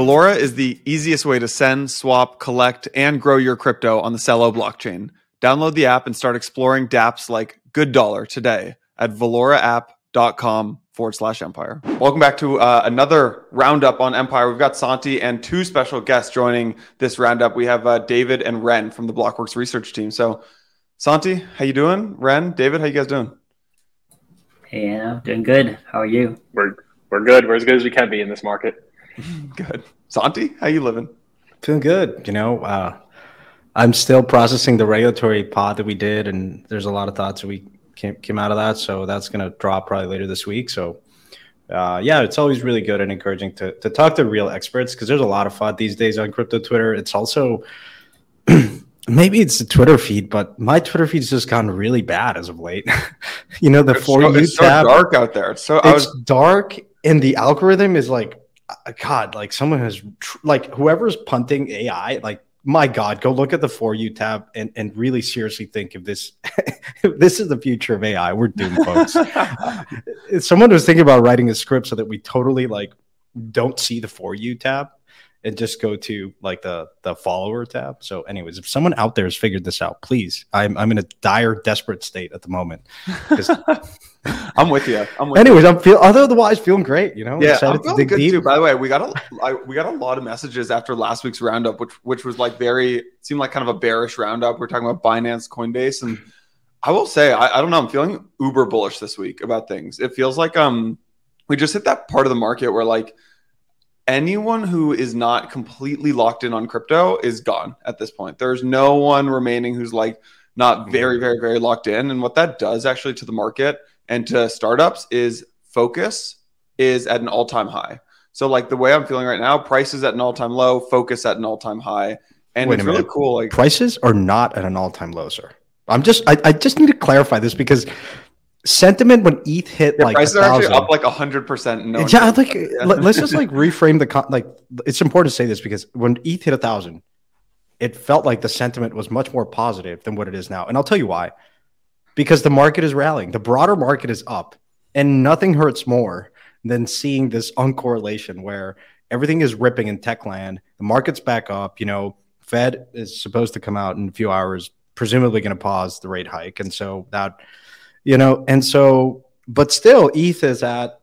Valora is the easiest way to send, swap, collect, and grow your crypto on the Celo blockchain. Download the app and start exploring dApps like Good Dollar today at valoraapp.com forward slash empire. Welcome back to uh, another roundup on Empire. We've got Santi and two special guests joining this roundup. We have uh, David and Ren from the Blockworks research team. So, Santi, how you doing? Ren, David, how you guys doing? Hey, Anna, doing good. How are you? We're we're good. We're as good as we can be in this market. good. Santi, how you living? Feeling good. You know, uh, I'm still processing the regulatory pod that we did, and there's a lot of thoughts that we came, came out of that. So that's going to drop probably later this week. So, uh, yeah, it's always really good and encouraging to, to talk to real experts because there's a lot of fun these days on crypto Twitter. It's also maybe it's the Twitter feed, but my Twitter feed's just gotten really bad as of late. you know, the It's for so, you it's so tab, dark out there. It's so I it's was dark, and the algorithm is like, Uh, God, like someone has tr- like whoever's punting AI, like my God, go look at the for you tab and and really seriously think if this if this is the future of AI, we're doomed, folks. If Someone was thinking about writing a script so that we totally like don't see the for you tab and just go to like the the follower tab. So, anyways, if someone out there has figured this out, please, I'm I'm in a dire, desperate state at the moment. I'm with you. I'm with anyways, I'm feel otherwise feeling great. You know. Yeah, Excited I'm to feeling dig good deep. too. By the way, we got a I, we got a lot of messages after last week's roundup, which which was like very seemed like kind of a bearish roundup. We're talking about Binance, Coinbase, and I will say I, I don't know. I'm feeling uber bullish this week about things. It feels like um we just hit that part of the market where like anyone who is not completely locked in on crypto is gone at this point. There's no one remaining who's like not mm-hmm. very, very, very locked in. And what that does actually to the market and to startups is focus is at an all-time high. So like the way I'm feeling right now, price is at an all-time low, focus at an all-time high. And Wait it's really cool. Like Prices are not at an all-time low, sir. I'm just I, I just need to clarify this because sentiment when ETH hit yeah, like prices are actually 1,000 up like hundred percent. No yeah, like let- let's just like reframe the con- like. It's important to say this because when ETH hit a thousand, it felt like the sentiment was much more positive than what it is now, and I'll tell you why. Because the market is rallying, the broader market is up, and nothing hurts more than seeing this uncorrelation where everything is ripping in tech land. The market's back up. You know, Fed is supposed to come out in a few hours, presumably going to pause the rate hike, and so that, you know, and so, but still, ETH is at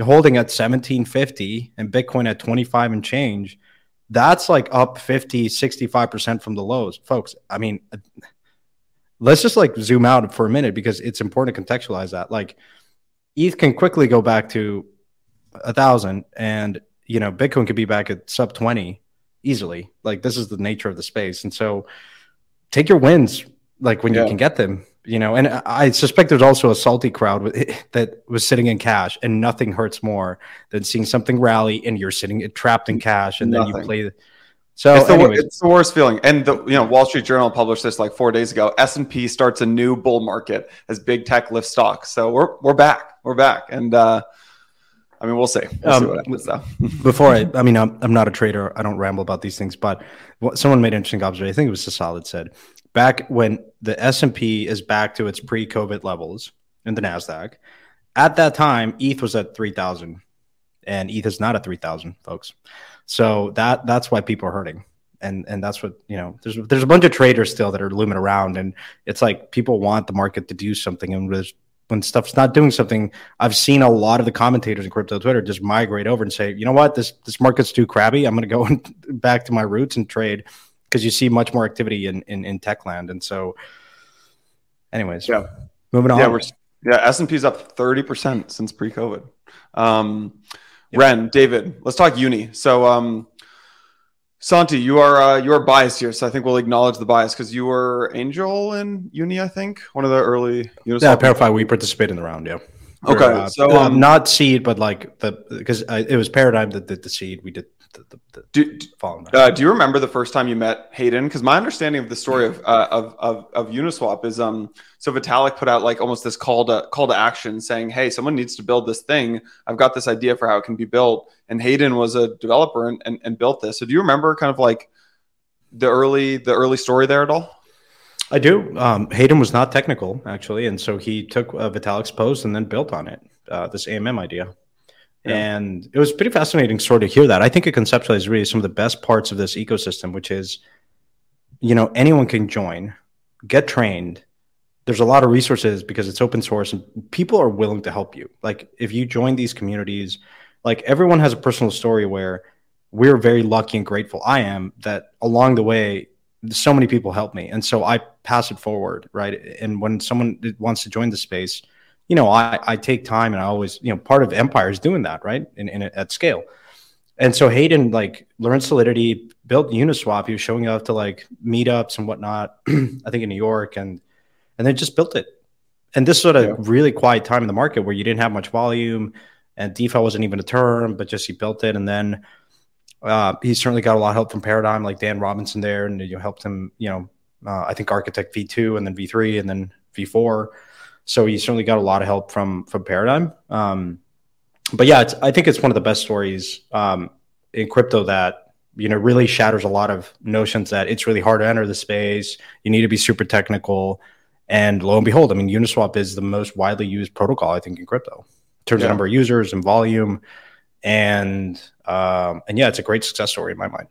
holding at 1750 and Bitcoin at 25 and change, that's like up 50, 65% from the lows. Folks, I mean, let's just like zoom out for a minute because it's important to contextualize that. Like ETH can quickly go back to a thousand and you know, Bitcoin could be back at sub 20 easily. Like this is the nature of the space. And so take your wins like when Yeah. you can get them you know and i suspect there's also a salty crowd with, that was sitting in cash and nothing hurts more than seeing something rally and you're sitting trapped in cash and then you play the, so it's, the, it's the worst feeling. And the you know Wall Street Journal published this like four days ago. S and P starts a new bull market as big tech lifts stocks. So we're we're back. We're back. And uh, I mean we'll see. We'll see Um, what happens though. before I, I mean, I'm, I'm not a trader. I don't ramble about these things, but what, someone made an interesting observation. I think it was a Solid said back when the S and P is back to its pre-COVID levels in the Nasdaq. At that time, ETH was at three thousand, and ETH is not at three thousand, folks. So that that's why people are hurting, and and that's what you know. There's there's a bunch of traders still that are looming around, and it's like people want the market to do something, and there's when stuff's not doing something, I've seen a lot of the commentators in crypto Twitter just migrate over and say, you know what, this this market's too crabby. I'm going to go back to my roots and trade because you see much more activity in, in in tech land. And so, anyways, Yeah. moving on. Yeah, we're yeah, S and P's up thirty percent since pre-COVID. Um, Ren, David, let's talk uni. So, um, Santi, you are uh, you are biased here, so I think we'll acknowledge the bias because you were Angel in uni. I think one of the early yeah, ParaFi, we participate in the round. Yeah. Okay, uh, so, um, not seed, but like the because it was Paradigm that did the seed. We did the, the, the Do, following. Uh, do you remember the first time you met Hayden? Because my understanding of the story of, uh, of of of Uniswap is um so Vitalik put out like almost this call to call to action saying, "Hey, someone needs to build this thing. I've got this idea for how it can be built." And Hayden was a developer and, and, and built this. So do you remember kind of like the early the early story there at all? I do. Um, Hayden was not technical actually, and so he took uh, Vitalik's post and then built on it. Uh, this AMM idea, And it was pretty fascinating sort of hear that. I think it conceptualized really some of the best parts of this ecosystem, which is, you know, anyone can join, get trained. There's a lot of resources because it's open source and people are willing to help you. Like if you join these communities, like everyone has a personal story where we're very lucky and grateful. I am that along the way, so many people helped me. And so I pass it forward. Right. And when someone wants to join the space, you know, I, I take time and I always, you know, part of Empire is doing that, right? In, in at scale. And so Hayden like learned Solidity, built Uniswap. He was showing up to like meetups and whatnot. I think in New York, and and then just built it. And this sort of Yeah. really quiet time in the market where you didn't have much volume, and DeFi wasn't even a term, but just he built it. And then uh, he certainly got a lot of help from Paradigm, like Dan Robinson there, and you helped him. You know, uh, I think architect V two, and then V three, and then V four. So he certainly got a lot of help from from Paradigm. Um, but yeah, it's, I think it's one of the best stories um, in crypto that you know really shatters a lot of notions that it's really hard to enter the space. You need to be super technical, and lo and behold, I mean, Uniswap is the most widely used protocol I think in crypto in terms Yeah. of number of users and volume, and um, and yeah, it's a great success story in my mind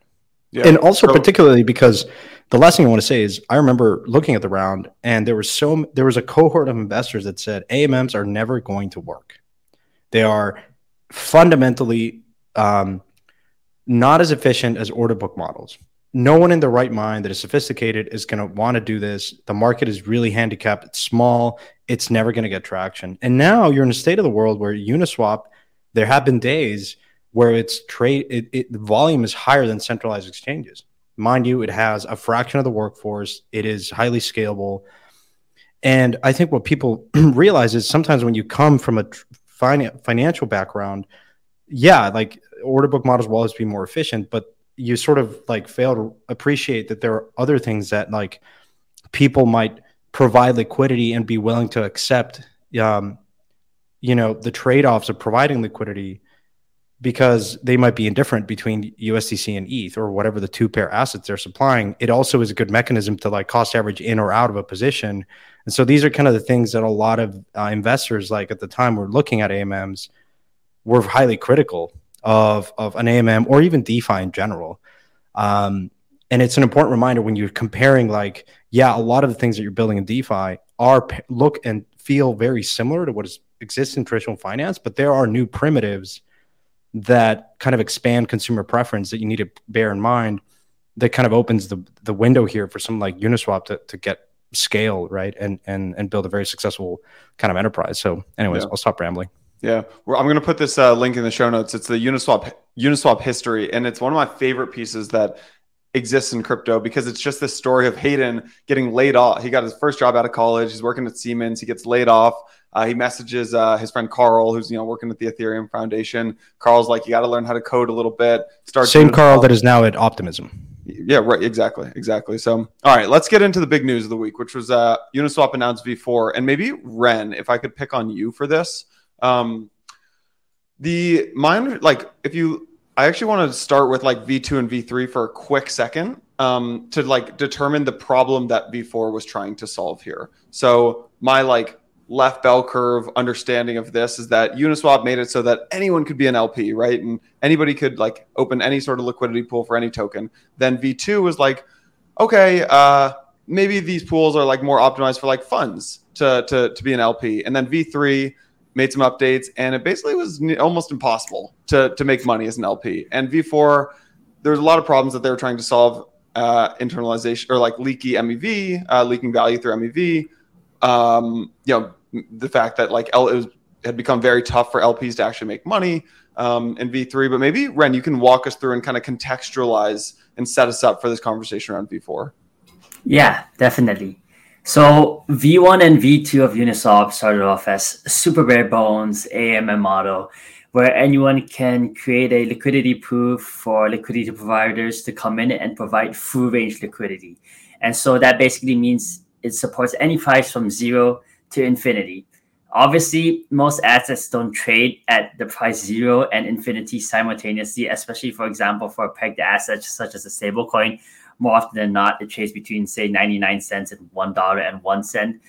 Yeah. and also So- particularly because the last thing I want to say is I remember looking at the round and there was so there was a cohort of investors that said AMMs are never going to work. They are fundamentally um, not as efficient as order book models. No one in the right mind that is sophisticated is going to want to do this. The market is really handicapped. It's small. It's never going to get traction. And now you're in a state of the world where Uniswap, there have been days where it's trade, it, it, the volume is higher than centralized exchanges. Mind you, it has a fraction of the workforce. It is highly scalable. And I think what people realize is sometimes when you come from a finan- financial background, yeah, like order book models will always be more efficient, but you sort of like fail to appreciate that there are other things that like people might provide liquidity and be willing to accept um, you know the trade-offs of providing liquidity because they might be indifferent between USDC and ETH or whatever the two pair assets they're supplying. It also is a good mechanism to like cost average in or out of a position. And so these are kind of the things that a lot of uh, investors like at the time were looking at AMMs were highly critical of of an AMM or even DeFi in general. Um, and it's an important reminder when you're comparing like yeah, a lot of the things that you're building in DeFi are look and feel very similar to what is, exists in traditional finance, but there are new primitives that kind of expand consumer preference that you need to bear in mind that kind of opens the the window here for something like Uniswap to, to get scale right and and and build a very successful kind of enterprise. So, anyways, Yeah. I'll stop rambling. Yeah, well, I'm going to put this uh, link in the show notes. It's the Uniswap Uniswap history, and it's one of my favorite pieces that exists in crypto because it's just this story of Hayden getting laid off. He got his first job out of college. He's working at Siemens. He gets laid off. Uh, he messages uh, his friend Karl, who's you know working at the Ethereum Foundation. Karl's like, "You got to learn how to code a little bit." Start Same Karl it." that is now at Optimism. Yeah, right. Exactly. Exactly. So, all right, let's get into the big news of the week, which was uh, Uniswap announced V4. And maybe Ren, if I could pick on you for this. Um, the mine, like, if you, I actually want to start with like V2 and V3 for a quick second um, to like determine the problem that V4 was trying to solve here. So, my like left bell curve understanding of this is that Uniswap made it so that anyone could be an LP, right? And anybody could like open any sort of liquidity pool for any token. Then V2 was like, okay, uh, maybe these pools are like more optimized for like funds to, to, to be an LP. And then V3 made some updates and it basically was almost impossible to, to make money as an LP. And V4, there's a lot of problems that they were trying to solve uh, internalization or like leaky MEV, uh, leaking value through MEV. Um, you know, the fact that like L it was, had become very tough for LPs to actually make money um, in V3. But maybe Ren, you can walk us through and kind of contextualize and set us up for this conversation around V4. Yeah, definitely. So V1 and V2 of Uniswap started off as super bare bones AMM model, where anyone can create a liquidity proof for liquidity providers to come in and provide full range liquidity. And so that basically means it supports any price from zero to infinity. Obviously, most assets don't trade at the price zero and infinity simultaneously, especially, for example, for pegged asset such as a stablecoin more often than not, it trades between say 99 cents and one dollar and one cent.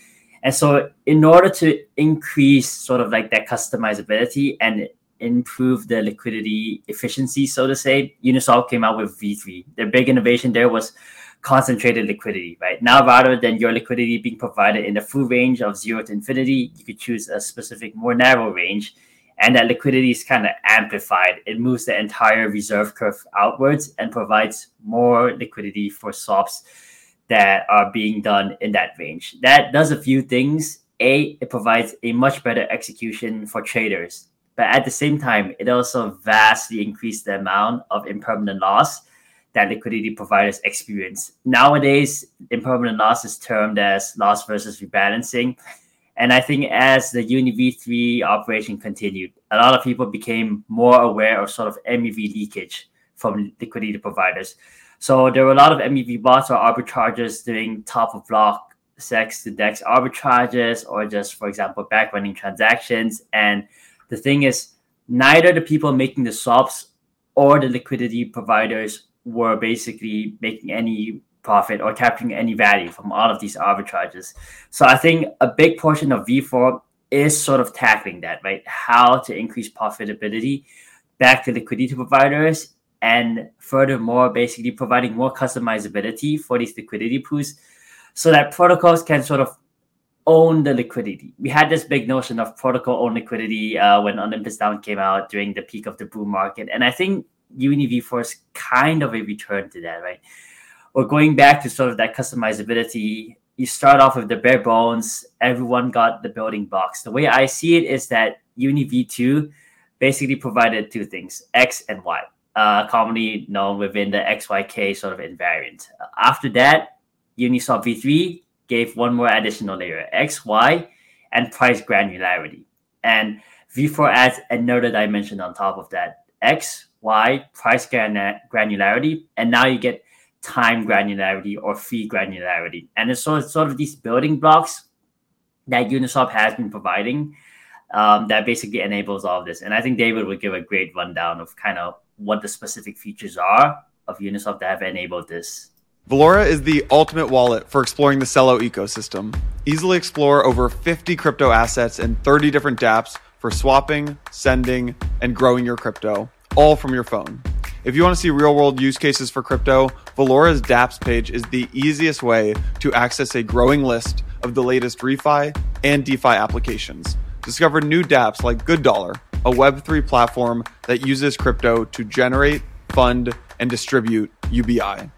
And so in order to increase sort of like that customizability and improve the liquidity efficiency, so to say, Uniswap came out with V3. Their big innovation there was concentrated liquidity, right? Now, rather than your liquidity being provided in the full range of zero to infinity, you could choose a specific, more narrow range. And that liquidity is kind of amplified. It moves the entire reserve curve outwards and provides more liquidity for swaps that are being done in that range. That does a few things. A, it provides a much better execution for traders. But at the same time, it also vastly increased the amount of impermanent loss that liquidity providers experience. Nowadays, impermanent loss is termed as loss versus rebalancing. And I think as the UniV3 operation continued, a lot of people became more aware of sort of MEV leakage from liquidity providers. So there were a lot of MEV bots or arbitragers doing top of block CEX to dex arbitrages or just, for example, back running transactions. And the thing is, neither the people making the swaps or the liquidity providers were basically making any profit or capturing any value from all of these arbitrages. So I think a big portion of V4 is sort of tackling that, right? How to increase profitability back to liquidity providers and furthermore, basically providing more customizability for these liquidity pools so that protocols can sort of own the liquidity. We had this big notion of protocol own liquidity uh, when Olympus DAO came out during the peak of the boom market. And I think UniV4 is kind of a return to that, right? We're going back to sort of that customizability. You start off with the bare bones, everyone got the building blocks. The way I see it is that UniV2 basically provided two things X and Y, uh, commonly known within the XYK sort of invariant. After that, Uniswap V3 gave one more additional layer, X, Y, and price granularity. And V4 adds another dimension on top of that, X, Y, price granularity, and now you get time granularity or fee granularity. And it's sort of, sort of these building blocks that Uniswap has been providing um, that basically enables all of this. And I think David would give a great rundown of kind of what the specific features are of Uniswap that have enabled this. Valora is the ultimate wallet for exploring the Celo ecosystem. Easily explore over 50 crypto assets and 30 different dApps for swapping, sending, and growing your crypto all from your phone. If you want to see real world use cases for crypto, Valora's dApps page is the easiest way to access a growing list of the latest refi and DeFi applications. Discover new dApps like Good Dollar, a Web3 platform that uses crypto to generate, fund, and distribute UBI.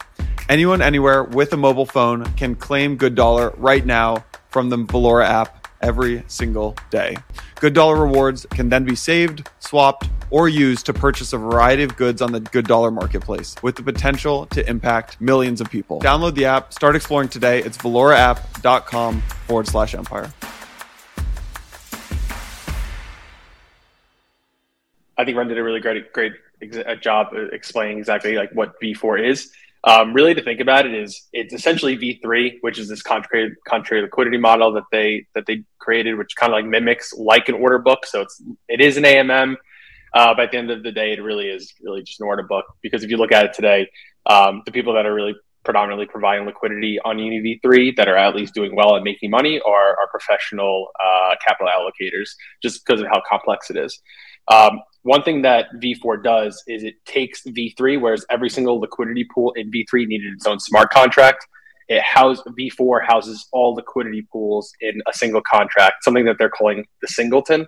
Anyone, anywhere with a mobile phone can claim Good Dollar right now from the Valora app every single day. Good Dollar rewards can then be saved, swapped, or used to purchase a variety of goods on the Good Dollar marketplace with the potential to impact millions of people. Download the app, start exploring today. It's valoraapp.com forward slash empire. I think Ren did a really great, great ex- uh, job uh, explaining exactly like what V4 is. Um, really, to think about it is it's essentially V3, which is this contrary, contrary liquidity model that they that they created, which kind of like mimics like an order book. So it's it is an AMM, uh, but at the end of the day, it really is really just an order book. Because if you look at it today, um, the people that are really predominantly providing liquidity on UniV3 that are at least doing well and making money are, are professional uh, capital allocators, just because of how complex it is. Um, one thing that V4 does is it takes V3, whereas every single liquidity pool in V3 needed its own smart contract. It house V4 houses all liquidity pools in a single contract, something that they're calling the singleton.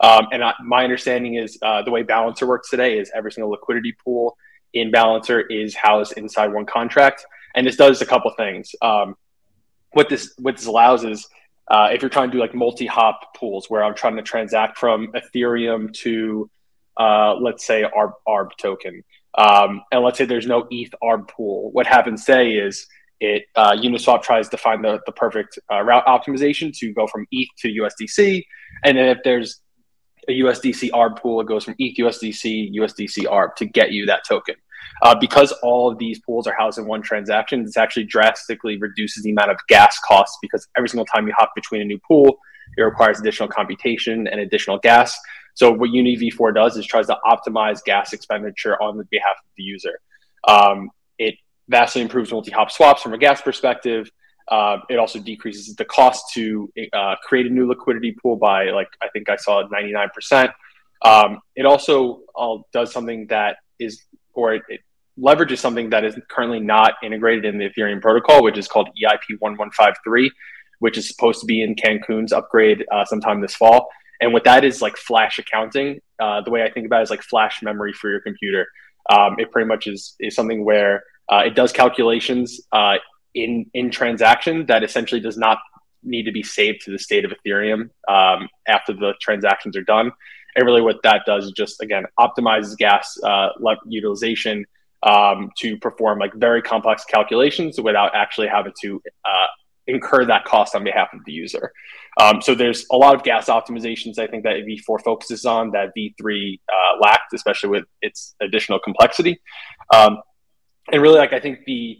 Um, and I, my understanding is uh, the way Balancer works today is every single liquidity pool in Balancer is housed inside one contract, and this does a couple things. Um, what this what this allows is uh, if you're trying to do like multi-hop pools where I'm trying to transact from Ethereum to uh, let's say ARB, ARB token, um, and let's say there's no ETH ARB pool, what happens say is it uh, Uniswap tries to find the, the perfect uh, route optimization to go from ETH to USDC, and then if there's a USDC ARB pool, it goes from ETH USDC USDC ARB to get you that token. Uh, because all of these pools are housed in one transaction, this actually drastically reduces the amount of gas costs because every single time you hop between a new pool, it requires additional computation and additional gas. So what UniV4 does is tries to optimize gas expenditure on the behalf of the user. Um, it vastly improves multi-hop swaps from a gas perspective. Uh, it also decreases the cost to uh, create a new liquidity pool by like I think I saw 99%. Um, it also uh, does something that is, or it, it, leverages something that is currently not integrated in the Ethereum protocol, which is called EIP 1153, which is supposed to be in Cancun's upgrade uh, sometime this fall. And what that is like flash accounting. Uh, the way I think about it is like flash memory for your computer. Um, it pretty much is is something where uh, it does calculations uh, in in transaction that essentially does not need to be saved to the state of Ethereum um, after the transactions are done. And really, what that does is just again optimizes gas uh, utilization um, to perform like very complex calculations without actually having to uh, incur that cost on behalf of the user. Um, so there's a lot of gas optimizations I think that V4 focuses on that V3 uh, lacked, especially with its additional complexity. Um, and really, like I think the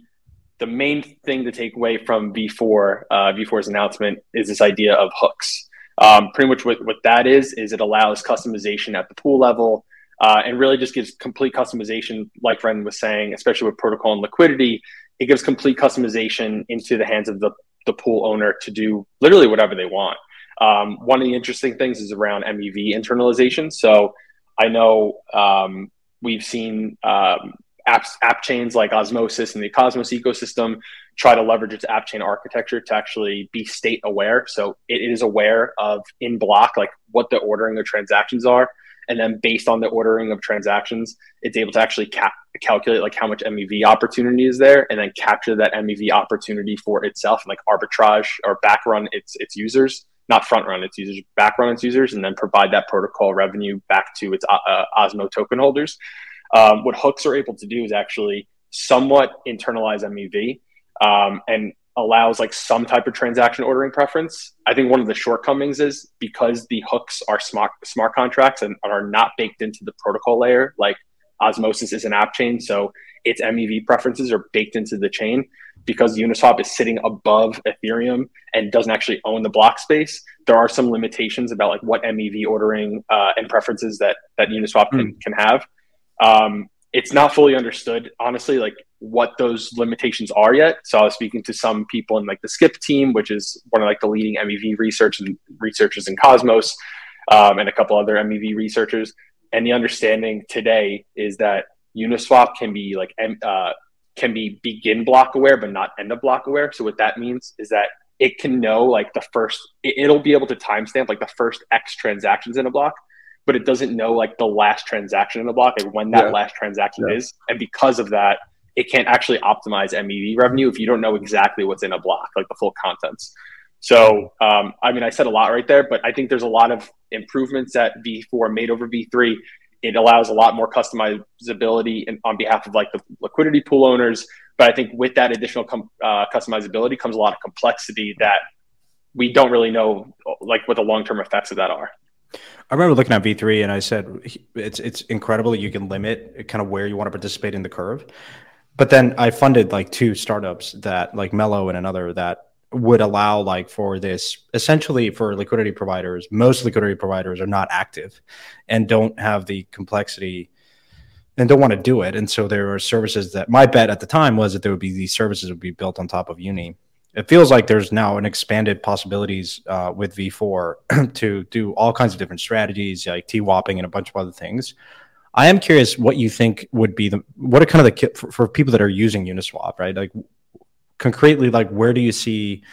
the main thing to take away from V4 uh, V4's announcement is this idea of hooks. Um, pretty much what, what that is is it allows customization at the pool level uh, and really just gives complete customization, like Ren was saying, especially with protocol and liquidity. It gives complete customization into the hands of the, the pool owner to do literally whatever they want. Um, one of the interesting things is around MEV internalization. So I know um, we've seen um, apps, app chains like Osmosis and the Cosmos ecosystem try to leverage its app chain architecture to actually be state aware. So it is aware of in block, like what the ordering of transactions are. And then based on the ordering of transactions, it's able to actually ca- calculate like how much MEV opportunity is there and then capture that MEV opportunity for itself and like arbitrage or back run its, its users, not front run its users, back run its users, and then provide that protocol revenue back to its uh, uh Osmo token holders. Um, what hooks are able to do is actually somewhat internalize MEV um, and allows like some type of transaction ordering preference. I think one of the shortcomings is because the hooks are smart smart contracts and are not baked into the protocol layer. Like Osmosis is an app chain, so its MEV preferences are baked into the chain. Because Uniswap is sitting above Ethereum and doesn't actually own the block space, there are some limitations about like what MEV ordering uh, and preferences that that Uniswap mm. can, can have. Um, it's not fully understood, honestly, like what those limitations are yet. So I was speaking to some people in like the Skip team, which is one of like the leading MEV research and researchers in Cosmos, um, and a couple other MEV researchers. And the understanding today is that Uniswap can be like uh, can be begin block aware, but not end of block aware. So what that means is that it can know like the first, it'll be able to timestamp like the first X transactions in a block but it doesn't know like the last transaction in the block and when that yeah. last transaction yeah. is. And because of that, it can't actually optimize MEV revenue if you don't know exactly what's in a block, like the full contents. So, um, I mean, I said a lot right there, but I think there's a lot of improvements that V4 made over V3. It allows a lot more customizability in, on behalf of like the liquidity pool owners. But I think with that additional com- uh, customizability comes a lot of complexity that we don't really know, like what the long term effects of that are. I remember looking at V3 and I said it's it's incredible you can limit kind of where you want to participate in the curve. But then I funded like two startups that like Mellow and another that would allow like for this essentially for liquidity providers most liquidity providers are not active and don't have the complexity and don't want to do it and so there are services that my bet at the time was that there would be these services would be built on top of uni it feels like there's now an expanded possibilities uh, with V4 to do all kinds of different strategies like TWAPing and a bunch of other things. I am curious what you think would be the what are kind of the for, for people that are using Uniswap, right? Like concretely, like where do you see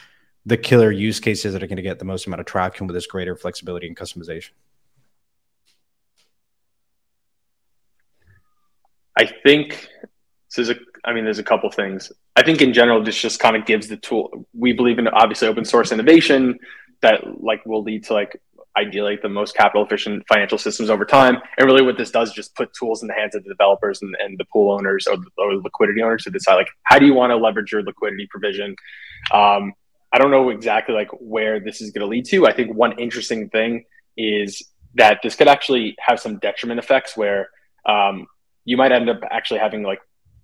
the killer use cases that are going to get the most amount of traction with this greater flexibility and customization? I think this is a, I mean, there's a couple things. I think in general, this just kind of gives the tool. We believe in obviously open source innovation that like will lead to like ideally the most capital efficient financial systems over time. And really, what this does is just put tools in the hands of the developers and, and the pool owners or the, or liquidity owners to decide like how do you want to leverage your liquidity provision. Um, I don't know exactly like where this is going to lead to. I think one interesting thing is that this could actually have some detriment effects where um, you might end up actually having like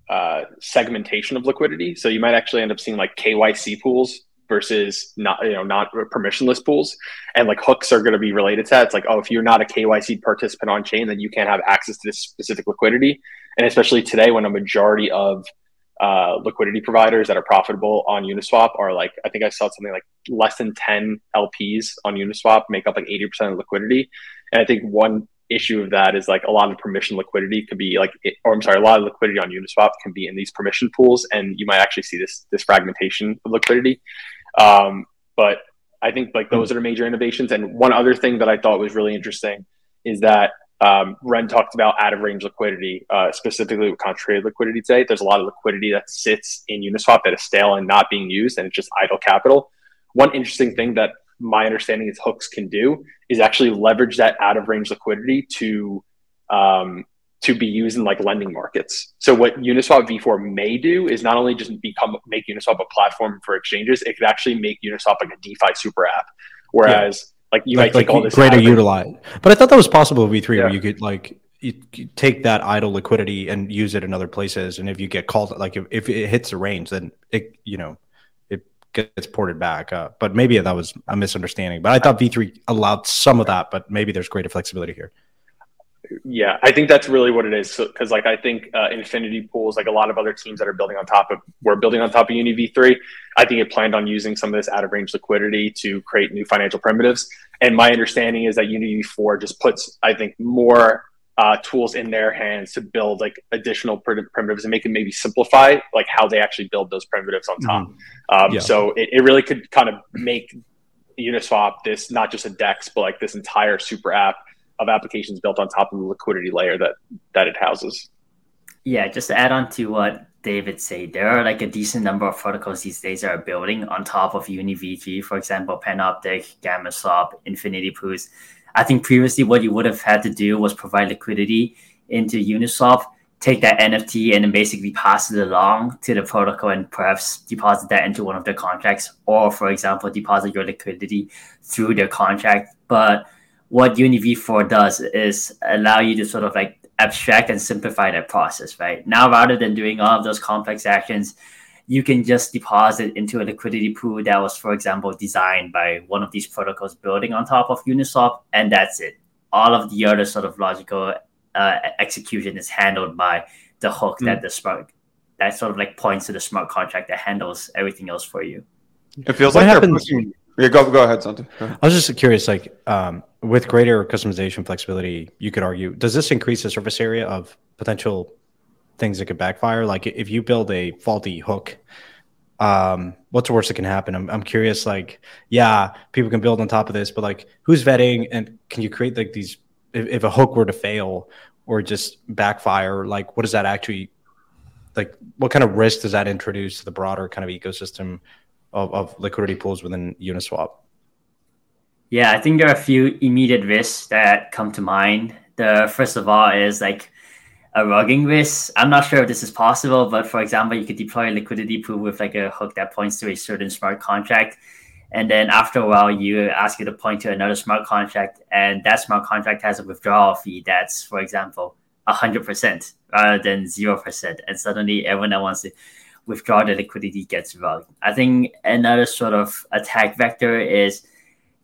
uh, segmentation of liquidity. So you might actually end up seeing like KYC pools versus not you know not permissionless pools. And like hooks are going to be related to that. It's like oh if you're not a kyc participant on chain then you can't have access to this specific liquidity. And especially today when a majority of uh, liquidity providers that are profitable on uniswap are like i think i saw something like less than 10 lps on uniswap make up like 80% of liquidity. And i think one issue of that is like a lot of permission liquidity could be like, or I'm sorry, a lot of liquidity on Uniswap can be in these permission pools, and you might actually see this this fragmentation of liquidity. Um, but I think like those are major innovations. And one other thing that I thought was really interesting is that um, Ren talked about out of range liquidity, uh, specifically with contrary liquidity today. There's a lot of liquidity that sits in Uniswap that is stale and not being used, and it's just idle capital. One interesting thing that my understanding is hooks can do is actually leverage that out of range liquidity to um, to be used in like lending markets. So what Uniswap v4 may do is not only just become make Uniswap a platform for exchanges, it could actually make Uniswap like a DeFi super app. Whereas yeah. like you like, might take all this greater utilize. But I thought that was possible with v3 yeah. where you could like you, take that idle liquidity and use it in other places. And if you get called like if, if it hits a range, then it you know gets ported back. Uh, but maybe that was a misunderstanding. But I thought V3 allowed some of that, but maybe there's greater flexibility here. Yeah, I think that's really what it is. Because so, like I think uh, Infinity Pools, like a lot of other teams that are building on top of, we're building on top of Uni V3. I think it planned on using some of this out of range liquidity to create new financial primitives. And my understanding is that Unity V4 just puts, I think, more uh, tools in their hands to build like additional primitives and make it maybe simplify like how they actually build those primitives on top. Mm-hmm. Um, yeah. So it, it really could kind of make Uniswap this not just a DEX, but like this entire super app of applications built on top of the liquidity layer that that it houses. Yeah, just to add on to what David said, there are like a decent number of protocols these days that are building on top of UniV3, for example, Panoptic, GammaSwap, Infinity Pools I think previously what you would have had to do was provide liquidity into Uniswap, take that NFT and then basically pass it along to the protocol and perhaps deposit that into one of their contracts, or for example, deposit your liquidity through their contract. But what UniV4 does is allow you to sort of like abstract and simplify that process, right? Now, rather than doing all of those complex actions, you can just deposit into a liquidity pool that was, for example, designed by one of these protocols building on top of Uniswap, and that's it. All of the other sort of logical uh, execution is handled by the hook mm. that the smart that sort of like points to the smart contract that handles everything else for you. It feels what like happens. Yeah, go go ahead, something. I was just curious, like um, with greater customization flexibility, you could argue, does this increase the surface area of potential things that could backfire. Like if you build a faulty hook, um, what's the worst that can happen? I'm, I'm curious. Like, yeah, people can build on top of this, but like, who's vetting and can you create like these? If, if a hook were to fail or just backfire, like, what does that actually? Like, what kind of risk does that introduce to the broader kind of ecosystem of, of liquidity pools within Uniswap? Yeah, I think there are a few immediate risks that come to mind. The first of all is like a rugging risk. I'm not sure if this is possible, but for example, you could deploy a liquidity pool with like a hook that points to a certain smart contract. And then after a while, you ask it to point to another smart contract, and that smart contract has a withdrawal fee that's, for example, 100% rather than 0%. And suddenly, everyone that wants to withdraw the liquidity gets rugged. I think another sort of attack vector is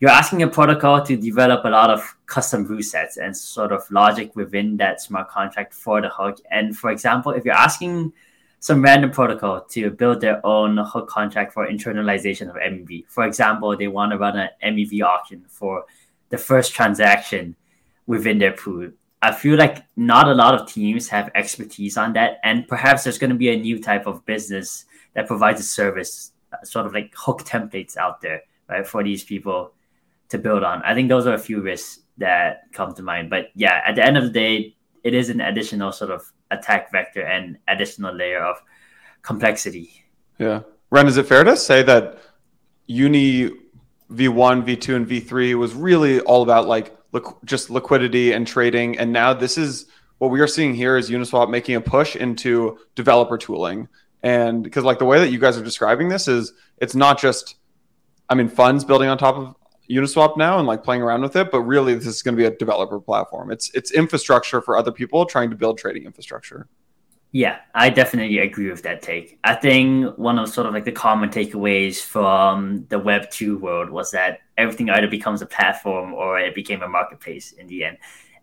you're asking a protocol to develop a lot of custom root sets and sort of logic within that smart contract for the hook. And for example, if you're asking some random protocol to build their own hook contract for internalization of MEV, for example, they want to run an MEV auction for the first transaction within their pool. I feel like not a lot of teams have expertise on that, and perhaps there's going to be a new type of business that provides a service, sort of like hook templates out there, right, for these people to build on. I think those are a few risks that come to mind. But yeah, at the end of the day, it is an additional sort of attack vector and additional layer of complexity. Yeah. Ren, is it fair to say that Uni V1, V2, and V3 was really all about like just liquidity and trading. And now this is what we are seeing here is Uniswap making a push into developer tooling. And because like the way that you guys are describing this is it's not just, I mean, funds building on top of Uniswap now and like playing around with it, but really this is going to be a developer platform. It's it's infrastructure for other people trying to build trading infrastructure. Yeah, I definitely agree with that take. I think one of sort of like the common takeaways from the Web 2 world was that everything either becomes a platform or it became a marketplace in the end.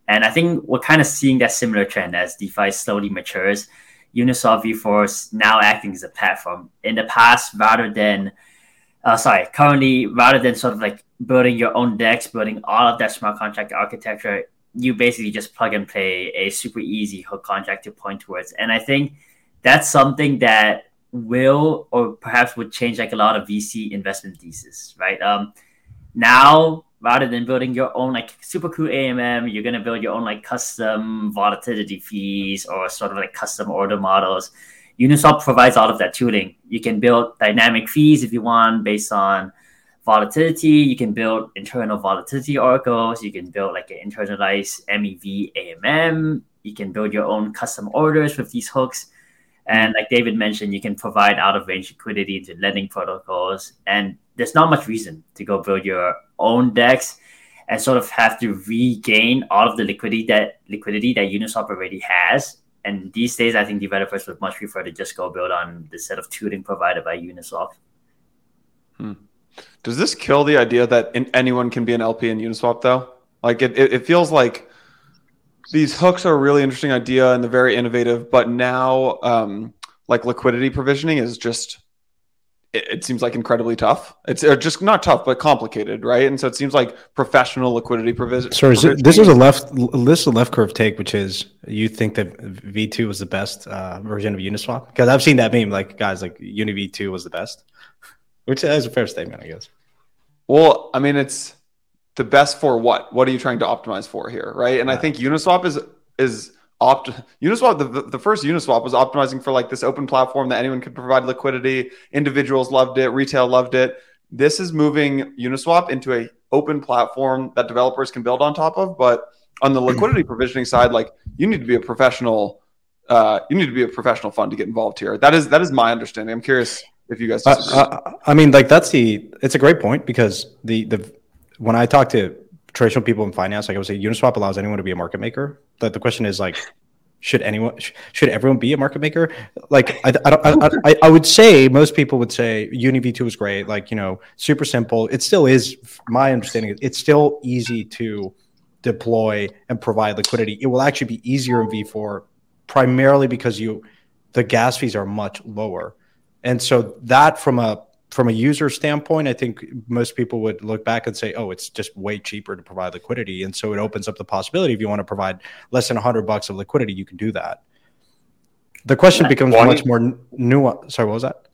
And I think we're kind of seeing that similar trend as DeFi slowly matures. Uniswap V4 is now acting as a platform. In the past, rather than uh, sorry, currently rather than sort of like building your own DEX, building all of that smart contract architecture, you basically just plug and play a super easy hook contract to point towards. And I think that's something that will or perhaps would change like a lot of VC investment thesis, right? Um, now rather than building your own like super cool AMM, you're gonna build your own like custom volatility fees or sort of like custom order models. Uniswap provides all of that tooling. You can build dynamic fees if you want based on volatility. You can build internal volatility oracles. You can build like an internalized MEV AMM. You can build your own custom orders with these hooks. And like David mentioned, you can provide out of range liquidity into lending protocols. And there's not much reason to go build your own DEX and sort of have to regain all of the liquidity that liquidity that Uniswap already has. And these days, I think developers would much prefer to just go build on the set of tooling provided by Uniswap. Hmm. Does this kill the idea that in, anyone can be an LP in Uniswap, though? Like it, it, it feels like these hooks are a really interesting idea and they're very innovative, but now um, like liquidity provisioning is just it, it, seems like incredibly tough. It's just not tough, but complicated, right? And so it seems like professional liquidity provision. Sorry, this is a left this is a left curve take, which is you think that V two was the best uh, version of Uniswap? Because I've seen that meme, like guys like Uni V two was the best, which is a fair statement, I guess. Well, I mean, it's the best for what? What are you trying to optimize for here, right? And yeah. I think Uniswap is is opt Uniswap the, the first Uniswap was optimizing for like this open platform that anyone could provide liquidity. Individuals loved it, retail loved it. This is moving Uniswap into a open platform that developers can build on top of. But on the liquidity provisioning side, like you need to be a professional. Uh, you need to be a professional fund to get involved here. That is that is my understanding. I'm curious if you guys. Uh, uh, I mean, like that's the. It's a great point because the the when I talk to traditional people in finance, like I would say, Uniswap allows anyone to be a market maker. But the question is like, should anyone should everyone be a market maker? Like I, I, I, I, would say most people would say uni v2 is great like you know super simple. It still is my understanding it's still easy to deploy and provide liquidity. It will actually be easier in v4 primarily because you the gas fees are much lower. And so that from a from a user standpoint, I think most people would look back and say, "Oh, it's just way cheaper to provide liquidity," and so it opens up the possibility if you want to provide less than hundred bucks of liquidity, you can do that. The question becomes one, much more nuanced. Sorry, what was that?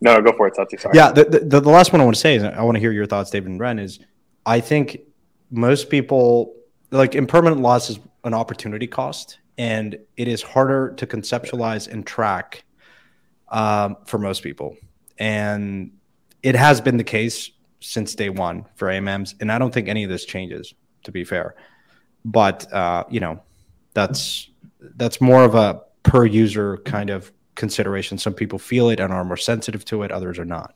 No, go for it, Santi. Sorry. Yeah, the, the, the last one I want to say is I want to hear your thoughts, David and Ren. Is I think most people like impermanent loss is an opportunity cost, and it is harder to conceptualize and track um, for most people and it has been the case since day one for AMMs, and I don't think any of this changes. To be fair, but uh, you know, that's that's more of a per user kind of consideration. Some people feel it and are more sensitive to it; others are not.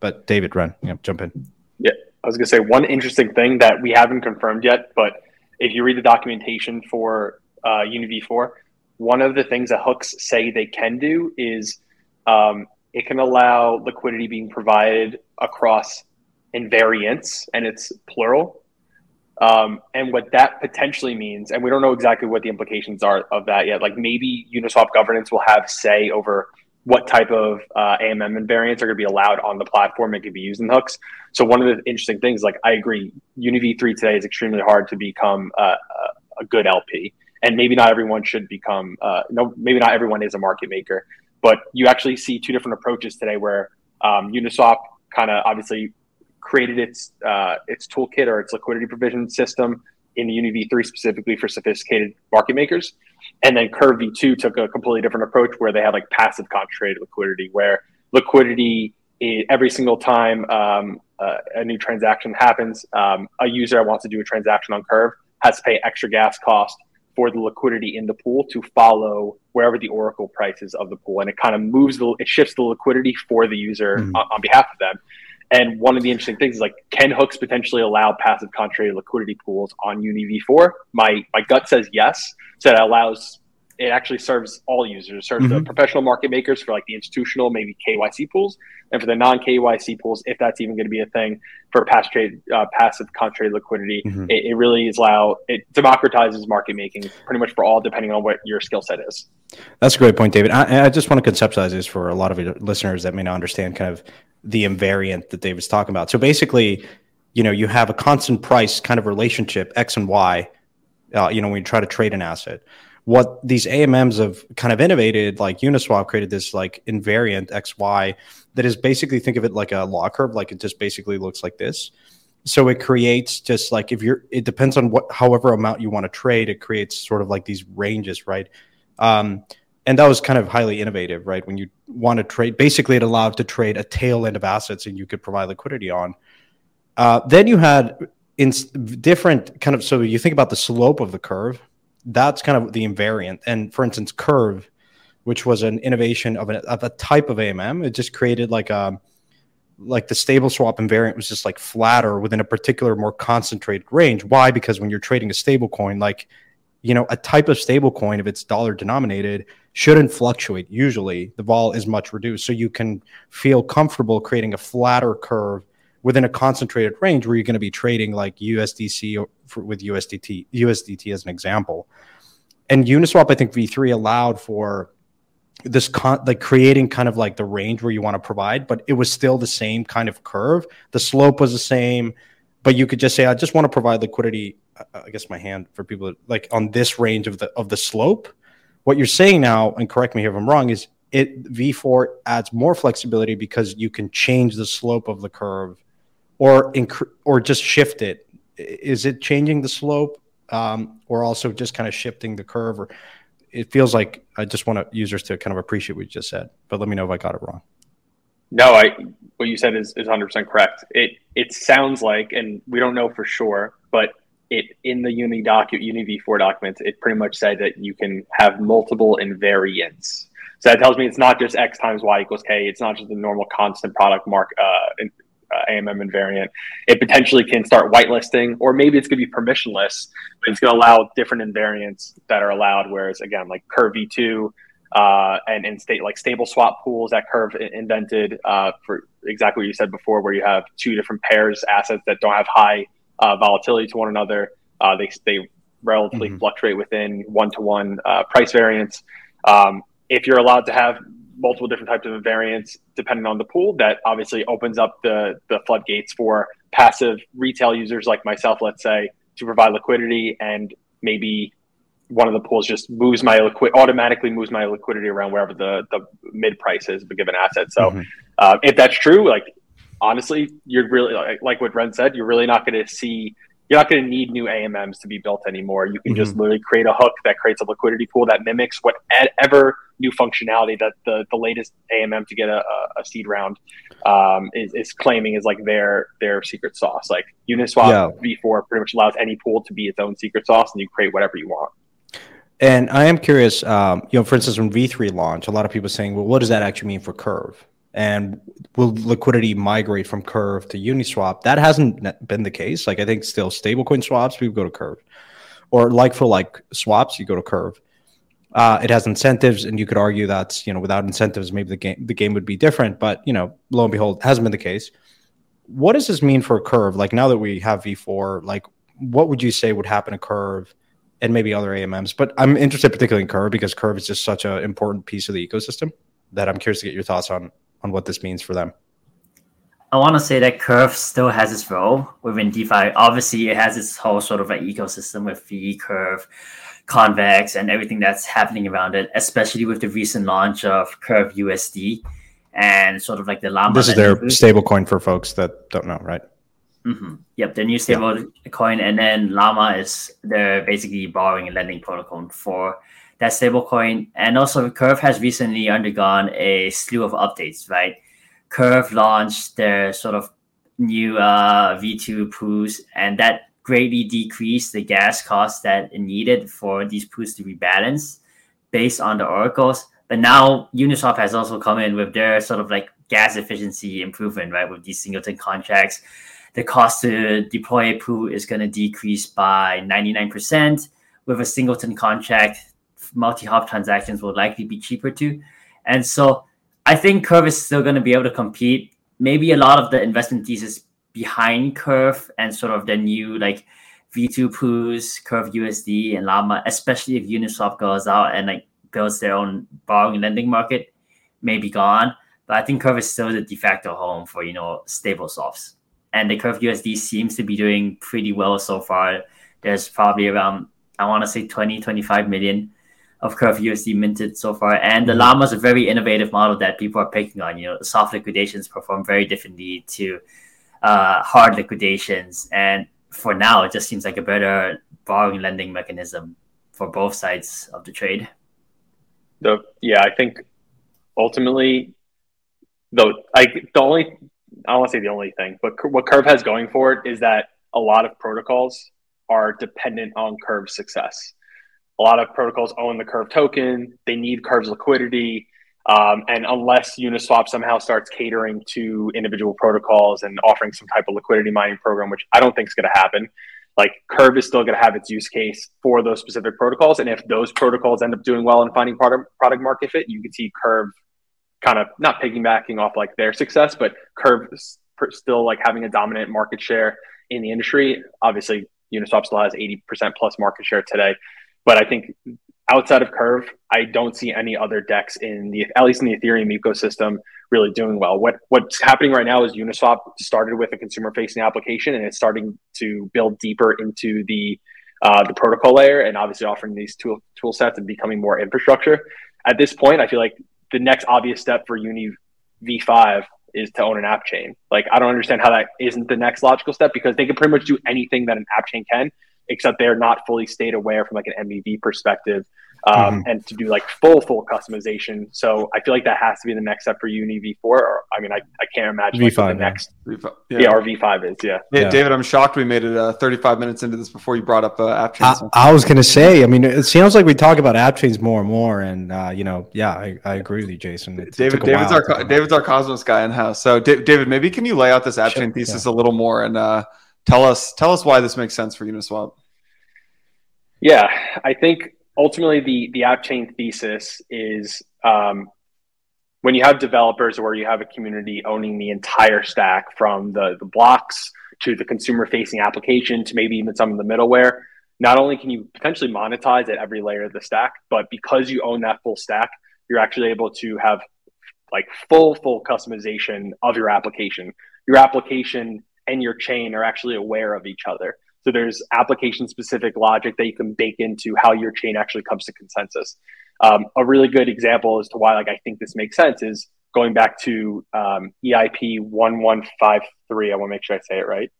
But David, Ren, you know, jump in. Yeah, I was gonna say one interesting thing that we haven't confirmed yet, but if you read the documentation for uh, UniV4, one of the things that hooks say they can do is um, it can allow liquidity being provided across invariants, and it's plural. Um, and what that potentially means, and we don't know exactly what the implications are of that yet. Like maybe Uniswap governance will have say over what type of uh, AMM invariants are going to be allowed on the platform and can be used in hooks. So one of the interesting things, like I agree, UniV3 today is extremely hard to become a, a good LP, and maybe not everyone should become. Uh, no, maybe not everyone is a market maker. But you actually see two different approaches today where um, Uniswap kind of obviously created its uh, its toolkit or its liquidity provision system in the Uni V3 specifically for sophisticated market makers. And then Curve V2 took a completely different approach where they had like passive concentrated liquidity, where liquidity every single time um, uh, a new transaction happens, um, a user wants to do a transaction on Curve has to pay extra gas cost for the liquidity in the pool to follow wherever the oracle price is of the pool. And it kind of moves the it shifts the liquidity for the user mm. on, on, behalf of them. And one of the interesting things is like can hooks potentially allow passive contrary liquidity pools on uni v4 my my gut says yes. So that allows it actually serves all users. It serves mm-hmm. the professional market makers for like the institutional, maybe KYC pools, and for the non KYC pools, if that's even going to be a thing for passive trade, uh, passive contrary liquidity, mm-hmm. it, it, really is allow it democratizes market making pretty much for all, depending on what your skill set is. That's a great point, David. I, I just want to conceptualize this for a lot of your listeners that may not understand kind of the invariant that David's talking about. So basically, you know, you have a constant price kind of relationship, X and Y Uh, you know, when you try to trade an asset, what these AMMs have kind of innovated, like Uniswap created this like invariant XY that is basically think of it like a law curve, like it just basically looks like this. So it creates just like if you're, it depends on what, however amount you want to trade, it creates sort of like these ranges, right? Um, and that was kind of highly innovative, right? When you want to trade, basically it allowed to trade a tail end of assets and you could provide liquidity on. Uh, then you had in different kind of so you think about the slope of the curve that's kind of the invariant. And for instance, Curve, which was an innovation of a, of a type of AMM, it just created like a like the stable swap invariant was just like flatter within a particular more concentrated range. Why? Because when you're trading a stable coin, like you know, a type of stable coin, if it's dollar denominated, shouldn't fluctuate. Usually the vol is much reduced. So you can feel comfortable creating a flatter curve within a concentrated range where you're going to be trading like USDC for, with USDT, USDT as an example. And Uniswap, I think V3 allowed for this con- like creating kind of like the range where you want to provide, but it was still the same kind of curve. The slope was the same, but you could just say, I just want to provide liquidity. Uh, I guess my hand for people like on this range of the of the slope. What you're saying now, and correct me if I'm wrong, is it V4 adds more flexibility because you can change the slope of the curve or inc- or just shift it? Is it changing the slope, um, or also just kind of shifting the curve? Or it feels like I just want users to kind of appreciate what you just said. But let me know if I got it wrong. No, I what you said is is 100 percent correct. It it sounds like, and we don't know for sure, but it in the Uni doc Uni v4 documents, it pretty much said that you can have multiple invariants. So that tells me it's not just x times y equals k. It's not just the normal constant product mark uh, uh, AMM invariant, it potentially can start whitelisting, or maybe it's going to be permissionless, but it's going to allow different invariants that are allowed. Whereas again, like Curve V2 uh, and and state like stable swap pools that Curve invented uh, for exactly what you said before, where you have two different pairs assets that don't have high uh, volatility to one another. Uh, they they relatively mm-hmm. fluctuate within one to one price variance. Um, if you're allowed to have multiple different types of variants depending on the pool that obviously opens up the the floodgates for passive retail users like myself let's say to provide liquidity and maybe one of the pools just moves my liquid automatically moves my liquidity around wherever the the mid price is of a given asset so mm-hmm. uh, if that's true like honestly you're really like, like what ren said you're really not going to see you're not going to need new AMMs to be built anymore. You can mm-hmm. just literally create a hook that creates a liquidity pool that mimics whatever new functionality that the, the latest AMM to get a, a seed round um, is, is, claiming is like their their secret sauce. Like Uniswap yeah. V4 pretty much allows any pool to be its own secret sauce, and you create whatever you want. And I am curious, um, you know, for instance, when V3 launched, a lot of people saying, well, what does that actually mean for Curve? and will liquidity migrate from Curve to Uniswap? That hasn't been the case. Like I think still stablecoin swaps, people go to Curve, or like for like swaps, you go to Curve. Uh, it has incentives, and you could argue that's you know without incentives, maybe the game the game would be different. But you know, lo and behold, hasn't been the case. What does this mean for Curve? Like now that we have V4, like what would you say would happen to Curve? And maybe other AMMs, but I'm interested particularly in Curve because Curve is just such an important piece of the ecosystem that I'm curious to get your thoughts on on what this means for them? I want to say that Curve still has its role within DeFi. Obviously, it has its whole sort of an ecosystem with V Curve, Convex, and everything that's happening around it. Especially with the recent launch of Curve USD and sort of like the LLAMMA. This is their stablecoin for folks that don't know, right? Mm-hmm. Yep, the new stable yeah. coin, and then LLAMMA is they're basically borrowing and lending protocol for that stablecoin. And also, Curve has recently undergone a slew of updates, right? Curve launched their sort of new uh, V2 pools, and that greatly decreased the gas cost that it needed for these pools to be balanced based on the oracles. But now Uniswap has also come in with their sort of like gas efficiency improvement, right? With these singleton contracts, the cost to deploy a pool is going to decrease by 99%. With a singleton contract, multi-hop transactions will likely be cheaper too. And so I think Curve is still going to be able to compete. Maybe a lot of the investment thesis behind Curve and sort of the new like V2 pools, Curve USD, and LLAMMA, especially if Uniswap goes out and like builds their own borrowing and lending market, may be gone. But I think Curve is still the de facto home for you know stable softs. And the Curve USD seems to be doing pretty well so far. There's probably around I want to say 20, 25 million of Curve USD minted so far. And the mm-hmm. LLAMMA is a very innovative model that people are picking on. You know, soft liquidations perform very differently to uh, hard liquidations. And for now, it just seems like a better borrowing lending mechanism for both sides of the trade. The yeah, I think ultimately, though, like the only I don't want to say the only thing, but what Curve has going for it is that a lot of protocols are dependent on Curve's success. A lot of protocols own the Curve token. They need Curve's liquidity. Um, and unless Uniswap somehow starts catering to individual protocols and offering some type of liquidity mining program, which I don't think is going to happen, like Curve is still going to have its use case for those specific protocols. And if those protocols end up doing well and finding product product market fit, you can see Curve kind of not piggybacking off like their success, but Curve still like having a dominant market share in the industry. Obviously, Uniswap still has 80% plus market share today. But I think outside of Curve, I don't see any other DEX in the at least in the Ethereum ecosystem really doing well. What what's happening right now is Uniswap started with a consumer facing application and it's starting to build deeper into the uh, the protocol layer and obviously offering these tool tool sets and becoming more infrastructure. At this point, I feel like the next obvious step for Uni V5 is to own an app chain. Like I don't understand how that isn't the next logical step because they can pretty much do anything that an app chain can except they're not fully state aware from like an MEV perspective. Um, mm-hmm. and to do like full full customization. So I feel like that has to be the next step for Uni V4. Or I mean, I, I can't imagine V5 like the next V5, yeah. yeah. or V5 is yeah. yeah. David, I'm shocked we made it uh, 35 minutes into this before you brought up uh, app chains. I, I, was gonna say, I mean, it sounds like we talk about app chains more and more, and uh, you know, yeah, I, I agree with you, Jason. It, David, David's our David's our Cosmos guy in house. So David, maybe can you lay out this app chain thesis a little more and uh, tell us tell us why this makes sense for Uniswap? Yeah, I think ultimately the the app chain thesis is um, when you have developers or you have a community owning the entire stack from the the blocks to the consumer facing application to maybe even some of the middleware. Not only can you potentially monetize at every layer of the stack, but because you own that full stack, you're actually able to have like full full customization of your application. Your application and your chain are actually aware of each other. So there's application specific logic that you can bake into how your chain actually comes to consensus. Um, a really good example as to why like I think this makes sense is going back to um, EIP one one five three. I want to make sure I say it right,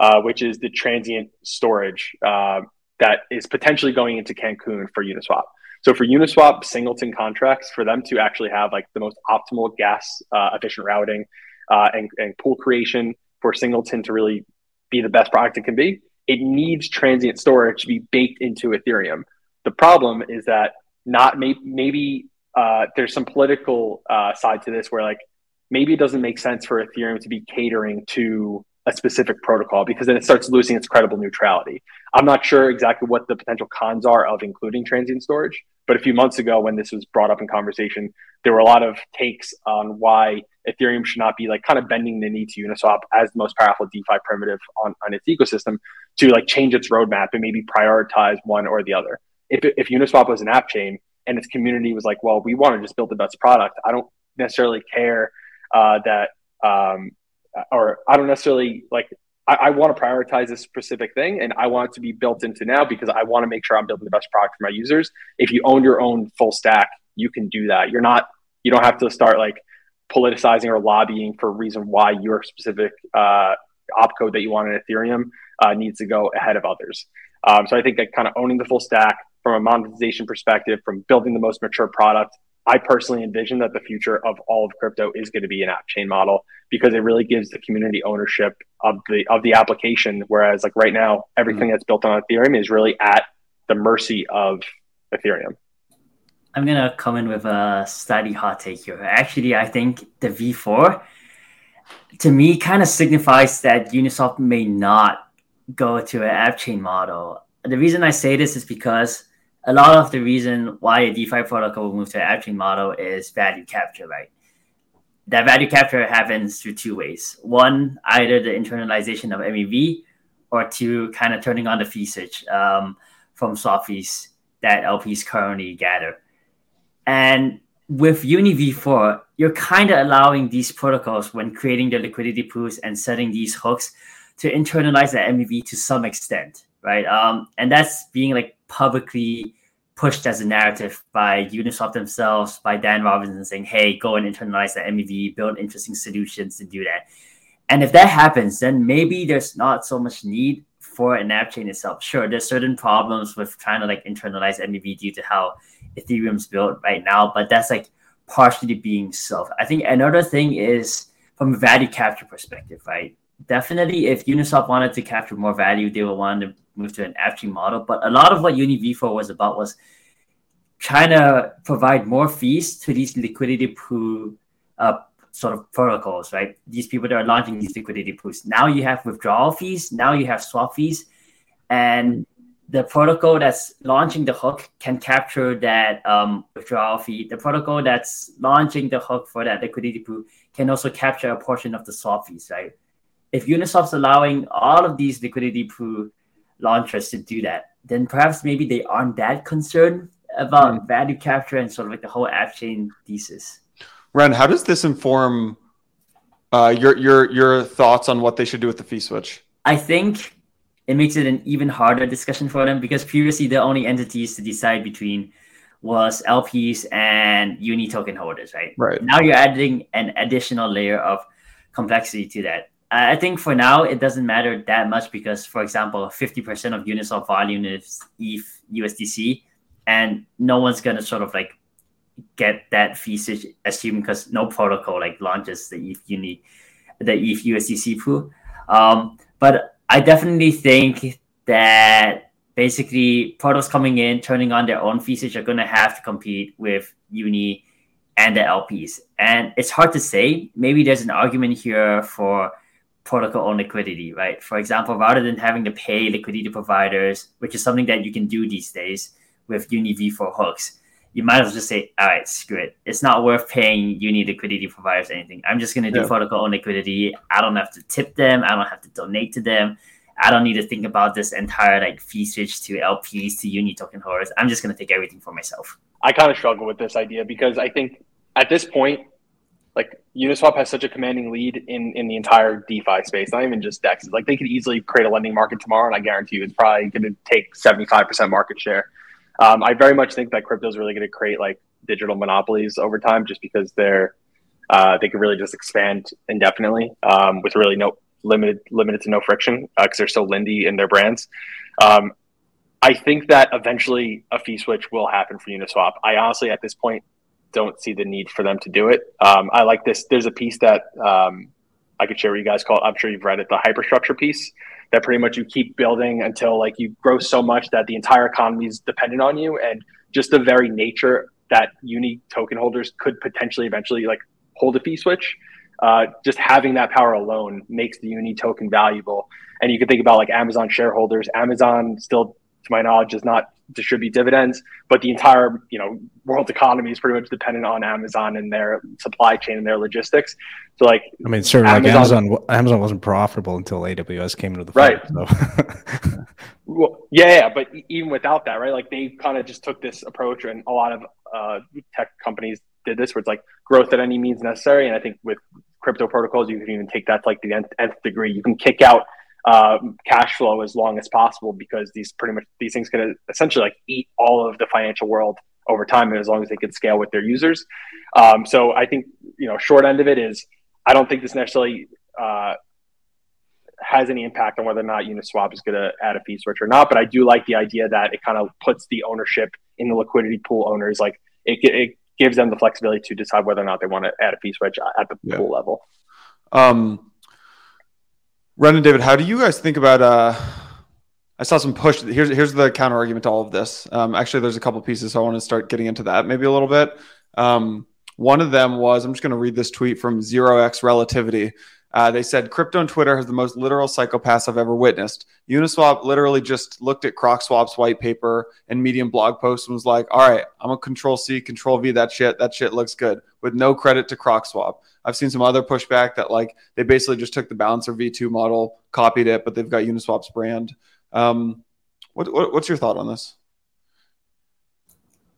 uh, which is the transient storage uh, that is potentially going into Cancun for Uniswap. So for Uniswap singleton contracts, for them to actually have like the most optimal gas uh, efficient routing uh, and, and pool creation for singleton to really be the best product it can be, it needs transient storage to be baked into Ethereum. The problem is that not may- maybe uh, there's some political uh, side to this where like maybe it doesn't make sense for Ethereum to be catering to a specific protocol because then it starts losing its credible neutrality. I'm not sure exactly what the potential cons are of including transient storage, but a few months ago when this was brought up in conversation, there were a lot of takes on why Ethereum should not be like kind of bending the knee to Uniswap as the most powerful DeFi primitive on, on its ecosystem to like change its roadmap and maybe prioritize one or the other. If, if Uniswap was an app chain and its community was like, well, we want to just build the best product, I don't necessarily care uh, that, um, or I don't necessarily like, I, I want to prioritize this specific thing and I want it to be built into now because I want to make sure I'm building the best product for my users. If you own your own full stack, you can do that. You're not, you don't have to start like politicizing or lobbying for a reason why your specific uh, opcode that you want in Ethereum uh, needs to go ahead of others. Um, so I think that kind of owning the full stack from a monetization perspective, from building the most mature product, I personally envision that the future of all of crypto is going to be an app chain model because it really gives the community ownership of the of the application. Whereas like right now, everything mm-hmm. that's built on Ethereum is really at the mercy of Ethereum. I'm gonna come in with a slightly hot take here. Actually, I think the V4 to me kind of signifies that Uniswap may not go to an app chain model. The reason I say this is because a lot of the reason why a DeFi protocol will move to an chain model is value capture, right? That value capture happens through two ways. One, either the internalization of MEV, or two, kind of turning on the fee switch um, from swap fees that LPs currently gather. And with Uni v4, you're kind of allowing these protocols when creating the liquidity pools and setting these hooks to internalize the MEV to some extent, right? Um, and that's being like publicly pushed as a narrative by Uniswap themselves, by Dan Robinson saying, hey, go and internalize the MEV, build interesting solutions to do that. And if that happens, then maybe there's not so much need for an app chain itself. Sure, there's certain problems with trying to like internalize MEV due to how Ethereum's built right now, but that's like partially being solved. I think another thing is from a value capture perspective, right? Definitely, if Uniswap wanted to capture more value, they would want to move to an app chain model. But a lot of what Uni V4 was about was trying to provide more fees to these liquidity pool uh, sort of protocols, right? These people that are launching these liquidity pools. Now you have withdrawal fees. Now you have swap fees, and the protocol that's launching the hook can capture that um, withdrawal fee. The protocol that's launching the hook for that liquidity pool can also capture a portion of the swap fees, right? If Uniswap's allowing all of these liquidity pool launchers to do that, then perhaps maybe they aren't that concerned about mm. value capture and sort of like the whole app chain thesis. Ren, how does this inform uh, your your your thoughts on what they should do with the fee switch? I think it makes it an even harder discussion for them because previously the only entities to decide between was LPs and uni token holders, right? Right. Now you're adding an additional layer of complexity to that. I think for now it doesn't matter that much because, for example, 50% of Uniswap volume is ETH USDC, and no one's gonna sort of like get that fee assume because no protocol like launches the ETH uni the ETH USDC pool. Um, but I definitely think that basically protocols coming in, turning on their own fees are to have to compete with Uni and the LPs. And it's hard to say. Maybe there's an argument here for protocol own liquidity, right? For example, rather than having to pay liquidity providers, which is something that you can do these days with Uni V4 hooks, you might as well just say, all right, screw it. It's not worth paying uni liquidity providers anything. I'm just going to do yeah. protocol own liquidity. I don't have to tip them. I don't have to donate to them. I don't need to think about this entire like fee switch to LPs to uni token holders. I'm just going to take everything for myself. I kind of struggle with this idea because I think at this point, like Uniswap has such a commanding lead in in the entire DeFi space, not even just DEX. Like they could easily create a lending market tomorrow, and I guarantee you, it's probably going to take 75% market share. Um, I very much think that crypto is really going to create like digital monopolies over time, just because they're uh, they can really just expand indefinitely um, with really no limited limited to no friction because uh, they're so lindy in their brands. Um, I think that eventually a fee switch will happen for Uniswap. I honestly, at this point, don't see the need for them to do it. Um, I like this. There's a piece that um, I could share with you guys called. I'm sure you've read it, the hyperstructure piece that pretty much you keep building until like you grow so much that the entire economy is dependent on you and just the very nature that unique token holders could potentially eventually like hold a fee switch uh, just having that power alone makes the uni token valuable and you can think about like amazon shareholders amazon still to my knowledge does not distribute dividends, but the entire you know world economy is pretty much dependent on Amazon and their supply chain and their logistics. So like, I mean, certainly Amazon, like Amazon, Amazon wasn't profitable until AWS came into the right. So. well, yeah, yeah, but even without that, right? Like they kind of just took this approach, and a lot of uh, tech companies did this, where it's like growth at any means necessary. And I think with crypto protocols, you can even take that to like the nth, nth degree. You can kick out um, cash flow as long as possible because these pretty much these things can essentially like eat all of the financial world over time and as long as they can scale with their users. Um, so I think you know short end of it is I don't think this necessarily uh, has any impact on whether or not Uniswap is going to add a fee switch or not. But I do like the idea that it kind of puts the ownership in the liquidity pool owners. Like it, it gives them the flexibility to decide whether or not they want to add a fee switch at the yeah. pool level. Um, Ren and David, how do you guys think about? Uh, I saw some push. Here's here's the counter argument to all of this. Um, actually, there's a couple pieces, so I want to start getting into that maybe a little bit. Um, one of them was I'm just going to read this tweet from Zero X Relativity. Uh, they said crypto and Twitter has the most literal psychopaths I've ever witnessed. Uniswap literally just looked at CrocSwap's white paper and Medium blog post and was like, "All right, I'm a Control C, Control V that shit. That shit looks good." With no credit to CrocSwap. I've seen some other pushback that like they basically just took the Balancer V2 model, copied it, but they've got Uniswap's brand. Um, what, what, what's your thought on this?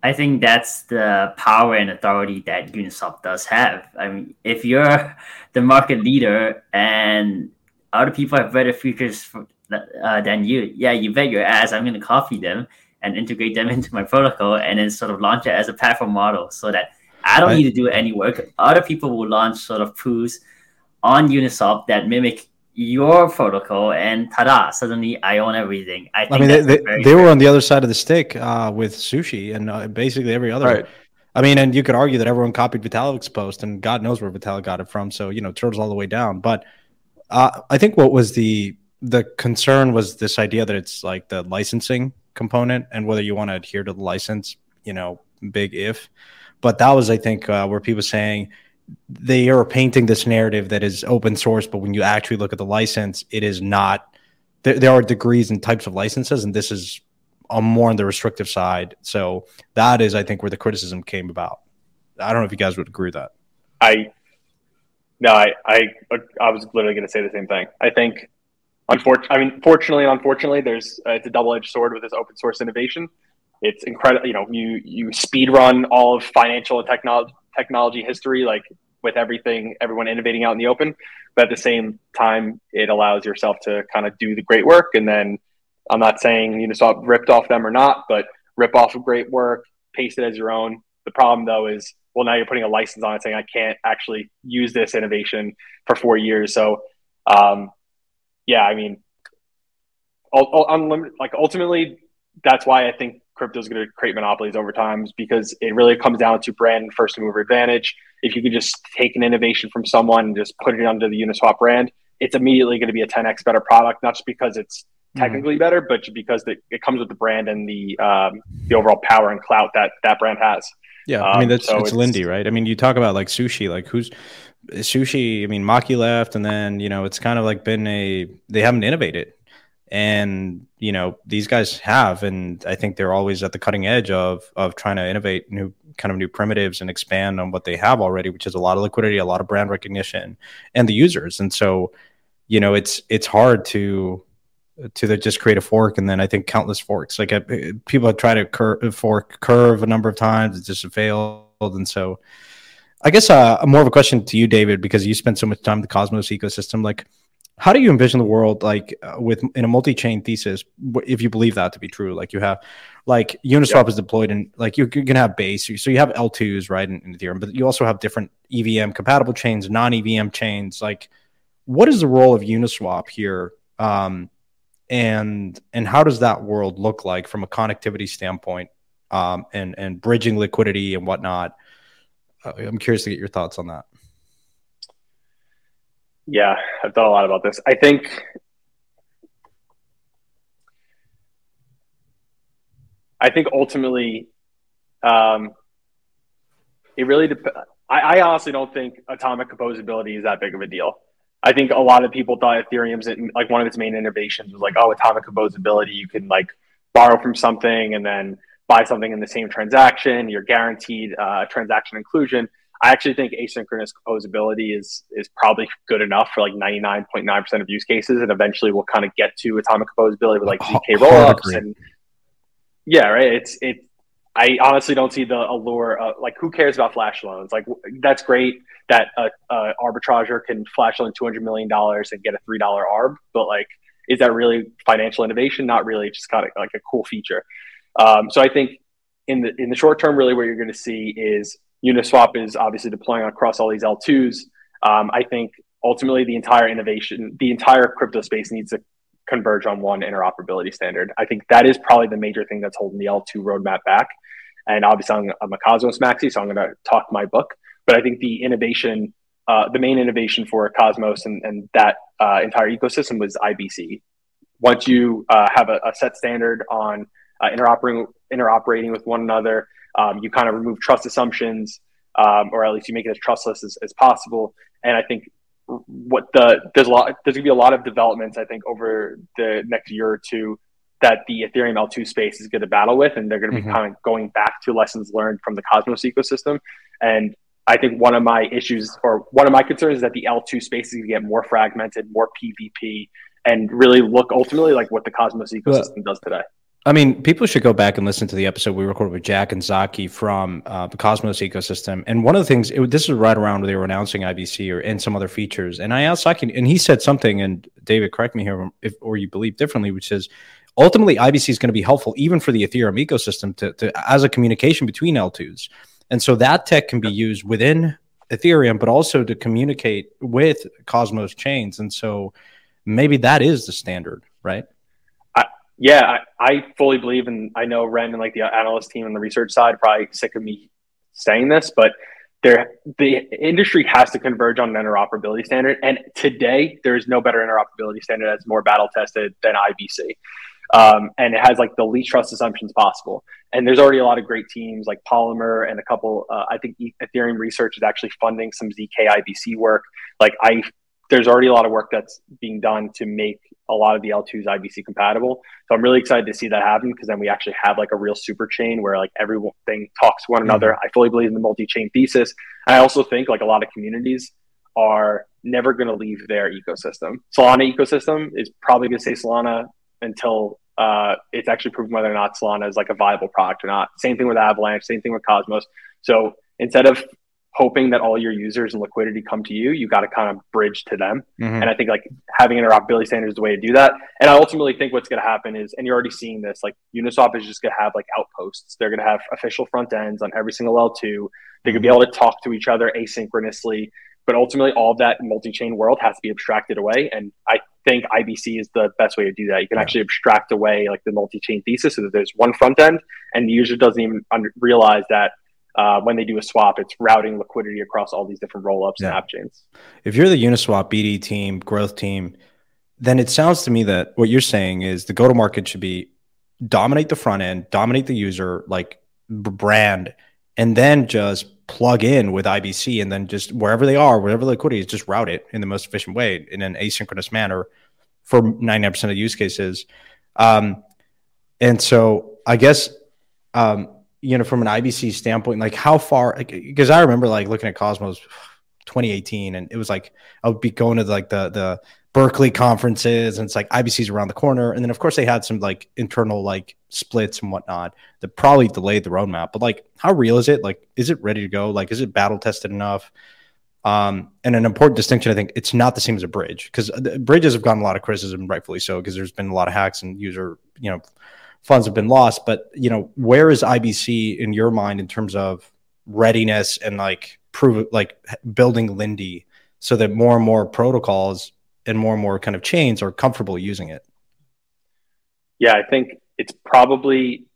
I think that's the power and authority that Uniswap does have. I mean, if you're the market leader and other people have better features for, uh, than you, yeah, you bet your ass I'm going to copy them and integrate them into my protocol and then sort of launch it as a platform model so that I don't I- need to do any work. Other people will launch sort of proofs on Uniswap that mimic your protocol and ta-da, suddenly I own everything. I think I mean, they, they, they were on the other side of the stick uh, with sushi and uh, basically every other. Right. I mean, and you could argue that everyone copied Vitalik's post, and God knows where Vitalik got it from. So you know, turtles all the way down. But uh, I think what was the the concern was this idea that it's like the licensing component and whether you want to adhere to the license. You know, big if. But that was, I think, uh, where people saying they are painting this narrative that is open source, but when you actually look at the license, it is not. There, there are degrees and types of licenses, and this is on more on the restrictive side. So that is, I think, where the criticism came about. I don't know if you guys would agree with that. I no, I I I was literally going to say the same thing. I think, unfortunately, I mean, fortunately and unfortunately, there's uh, it's a double edged sword with this open source innovation. It's incredible. You know, you you speed run all of financial and technology technology history, like with everything, everyone innovating out in the open. But at the same time, it allows yourself to kind of do the great work. And then, I'm not saying you Uniswap ripped off them or not, but rip off of great work, paste it as your own. The problem though is well now you're putting a license on it saying i can't actually use this innovation for four years so um, yeah i mean unlimited like ultimately that's why i think crypto is going to create monopolies over time is because it really comes down to brand first mover advantage if you could just take an innovation from someone and just put it under the uniswap brand it's immediately going to be a 10x better product not just because it's technically better but just because the, it comes with the brand and the um, the overall power and clout that that brand has Yeah, I mean Um, that's so it's it's- Lindy, right? I mean, you talk about like sushi, like who's sushi? I mean, Maki left, and then you know it's kind of like been a they haven't innovated, and you know these guys have, and I think they're always at the cutting edge of of trying to innovate new kind of new primitives and expand on what they have already, which is a lot of liquidity, a lot of brand recognition, and the users, and so you know it's it's hard to to just create a fork and then I think countless forks. Like uh, people have tried to cur- fork curve a number of times, it just failed. And so, I guess uh, more of a question to you, David, because you spent so much time in the Cosmos ecosystem. Like, how do you envision the world like uh, with in a multi-chain thesis? If you believe that to be true, like you have, like Uniswap is deployed in like you're, you're gonna have base, so you have L2s right in, in Ethereum, but you also have different EVM compatible chains, non-EVM chains. Like, what is the role of Uniswap here? Um, and and how does that world look like from a connectivity standpoint um, and and bridging liquidity and whatnot uh, i'm curious to get your thoughts on that Yeah, I've thought a lot about this. I think I think ultimately, um, it really dep- I, I honestly don't think atomic composability is that big of a deal. I think a lot of people thought Ethereum's like one of its main innovations was like, oh, atomic composability. You can like borrow from something and then buy something in the same transaction. You're guaranteed uh, transaction inclusion. I actually think asynchronous composability is is probably good enough for like 99.9% of use cases, and eventually we'll kind of get to atomic composability with like zk rollups and yeah, right. It's it. I honestly don't see the allure. Of, like, who cares about flash loans? Like, that's great that a, a arbitrager can flash loan two hundred million dollars and get a three dollar arb, but like, is that really financial innovation? Not really. It's just kind of like a cool feature. Um, so I think in the in the short term, really, what you're going to see is Uniswap is obviously deploying across all these L2s. Um, I think ultimately the entire innovation, the entire crypto space needs to converge on one interoperability standard. I think that is probably the major thing that's holding the L2 roadmap back. And obviously, I'm, I'm a Cosmos maxi, so I'm going to talk my book. But I think the innovation, uh, the main innovation for Cosmos and, and that uh, entire ecosystem was IBC. Once you uh, have a, a set standard on uh, interoperating, interoperating with one another, um, you kind of remove trust assumptions, um, or at least you make it as trustless as, as possible. And I think what the there's a lot there's gonna be a lot of developments I think over the next year or two that the Ethereum L2 space is going to battle with, and they're going to be Mhm. kind of going back to lessons learned from the Cosmos ecosystem. And I think one of my issues or one of my concerns is that the L2 space is going to get more fragmented, more PvP, and really look ultimately like what the Cosmos ecosystem does today. I mean, people should go back and listen to the episode we recorded with Jack and Zaki from uh, the Cosmos ecosystem. And one of the things, it, this is right around where they were announcing IBC or and some other features. And I asked Zaki, and he said something. And David, correct me here if or you believe differently, which is ultimately IBC is going to be helpful even for the Ethereum ecosystem to, to as a communication between L2s. And so that tech can be used within Ethereum, but also to communicate with Cosmos chains. And so maybe that is the standard, right? Yeah, I, I, fully believe, and I know Ren and like the analyst team and the research side probably sick of me saying this, but there the industry has to converge on an interoperability standard. And today, there is no better interoperability standard that's more battle tested than IBC. Um, and it has like the least trust assumptions possible. And there's already a lot of great teams like Polymer and a couple. Uh, I think Ethereum Research is actually funding some zk IBC work. Like I, there's already a lot of work that's being done to make a lot of the L2s IBC compatible. So I'm really excited to see that happen because then we actually have like a real super chain where like everything talks to one mm-hmm. another. I fully believe in the multi-chain thesis. And I also think like a lot of communities are never going to leave their ecosystem. Solana ecosystem is probably going to stay Solana until uh, it's actually proven whether or not Solana is like a viable product or not. Same thing with Avalanche, same thing with Cosmos. So instead of hoping that all your users and liquidity come to you, you got to kind of bridge to them. Mm-hmm. And I think like having interoperability standards is the way to do that. And I ultimately think what's going to happen is, and you're already seeing this, like Uniswap is just going to have like outposts. They're going to have official front ends on every single L2. They're going to be mm-hmm. able to talk to each other asynchronously. But ultimately, all of that multi-chain world has to be abstracted away. And I think IBC is the best way to do that. You can yeah. actually abstract away like the multi-chain thesis so that there's one front end, and the user doesn't even under- realize that uh, when they do a swap, it's routing liquidity across all these different rollups yeah. and app chains. If you're the Uniswap BD team, growth team, then it sounds to me that what you're saying is the go-to-market should be dominate the front end, dominate the user, like brand, and then just plug in with IBC and then just wherever they are, wherever the liquidity is, just route it in the most efficient way in an asynchronous manner for 99% of use cases. Um, and so I guess, um, you know, from an IBC standpoint, like how far, because like, I remember like looking at Cosmos 2018 and it was like, I would be going to like the, the, Berkeley conferences, and it's like IBC's around the corner. And then of course they had some like internal like splits and whatnot that probably delayed the roadmap. But like, how real is it? Like, is it ready to go? Like, is it battle tested enough? Um, and an important distinction, I think, it's not the same as a bridge because bridges have gotten a lot of criticism, rightfully so, because there's been a lot of hacks and user, you know, funds have been lost. But you know, where is IBC in your mind in terms of readiness and like prove like building Lindy so that more and more protocols and more and more kind of chains are comfortable using it? Yeah, I think it's probably,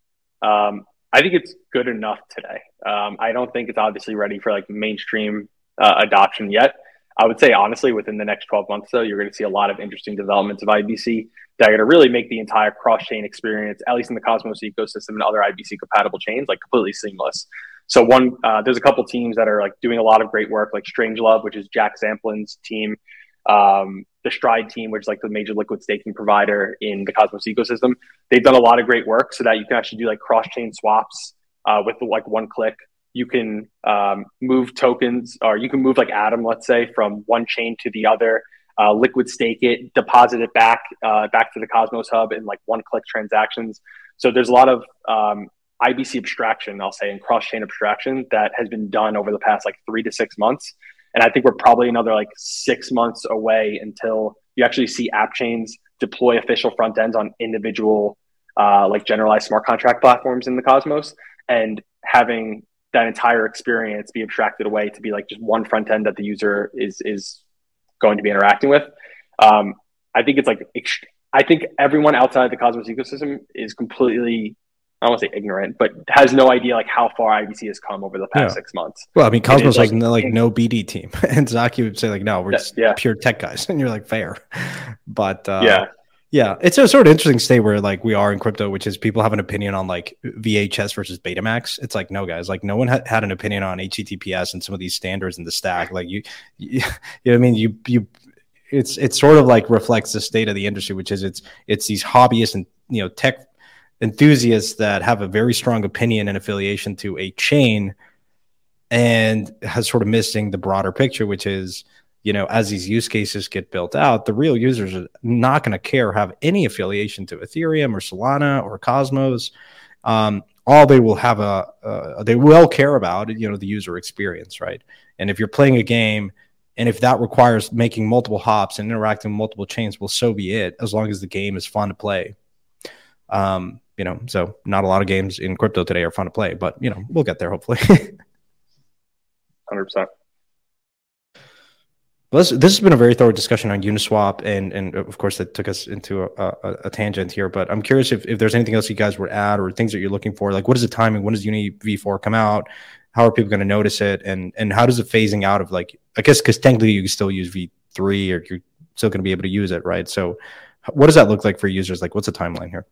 um, I think it's good enough today. Um, I don't think it's obviously ready for like mainstream uh, adoption yet. I would say honestly, within the next 12 months, though, you're going to see a lot of interesting developments of IBC that are going to really make the entire cross-chain experience, at least in the Cosmos ecosystem and other IBC compatible chains, like completely seamless. So one, uh, there's a couple teams that are like doing a lot of great work, like Strangelove, which is Jack Zampolin's team um, the Stride team, which is like the major liquid staking provider in the Cosmos ecosystem. They've done a lot of great work so that you can actually do like cross chain swaps uh, with like one click. You can um, move tokens, or you can move like Atom, let's say, from one chain to the other. Uh, liquid stake it, deposit it back uh, back to the Cosmos Hub in like one click transactions. So there's a lot of um, IBC abstraction, I'll say, and cross chain abstraction that has been done over the past like three to six months and I think we're probably another like six months away until you actually see app chains deploy official front ends on individual, uh, like generalized smart contract platforms in the Cosmos, and having that entire experience be abstracted away to be like just one front end that the user is is going to be interacting with. Um, I think it's like I think everyone outside the Cosmos ecosystem is completely I don't want to say ignorant, but has no idea like how far IBC has come over the past yeah. six months. Well, I mean, Cosmos like, like, like no BD team, and Zaki would say like, no, we're just yeah. pure tech guys, and you're like, fair, but uh, yeah, yeah, it's a sort of interesting state where like we are in crypto, which is people have an opinion on like VHS versus Betamax. It's like no guys, like no one ha- had an opinion on HTTPS and some of these standards in the stack. Like you, you, you know, I mean, you you it's it sort of like reflects the state of the industry, which is it's it's these hobbyists and you know tech enthusiasts that have a very strong opinion and affiliation to a chain and has sort of missing the broader picture, which is, you know, as these use cases get built out, the real users are not going to care, have any affiliation to Ethereum or Solana or Cosmos. Um, all they will have a, uh, they will care about, you know, the user experience, right? And if you're playing a game, and if that requires making multiple hops and interacting with multiple chains, well, so be it, as long as the game is fun to play. Um, you know, so not a lot of games in crypto today are fun to play, but you know, we'll get there hopefully. Hundred percent. This, this has been a very thorough discussion on Uniswap, and and uh, of course that took us into a, a, a, tangent here. But I'm curious if, if there's anything else you guys would add or things that you're looking for. Like, what is the timing? When does Uni V4 come out? How are people going to notice it? And and how does the phasing out of like I guess because technically you can still use V3 or you're still going to be able to use it, right? So, what does that look like for users? Like, what's the timeline here?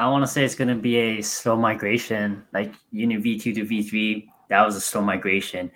I want to say it's going to be a slow migration, like Uni V2 to V3. That was a slow migration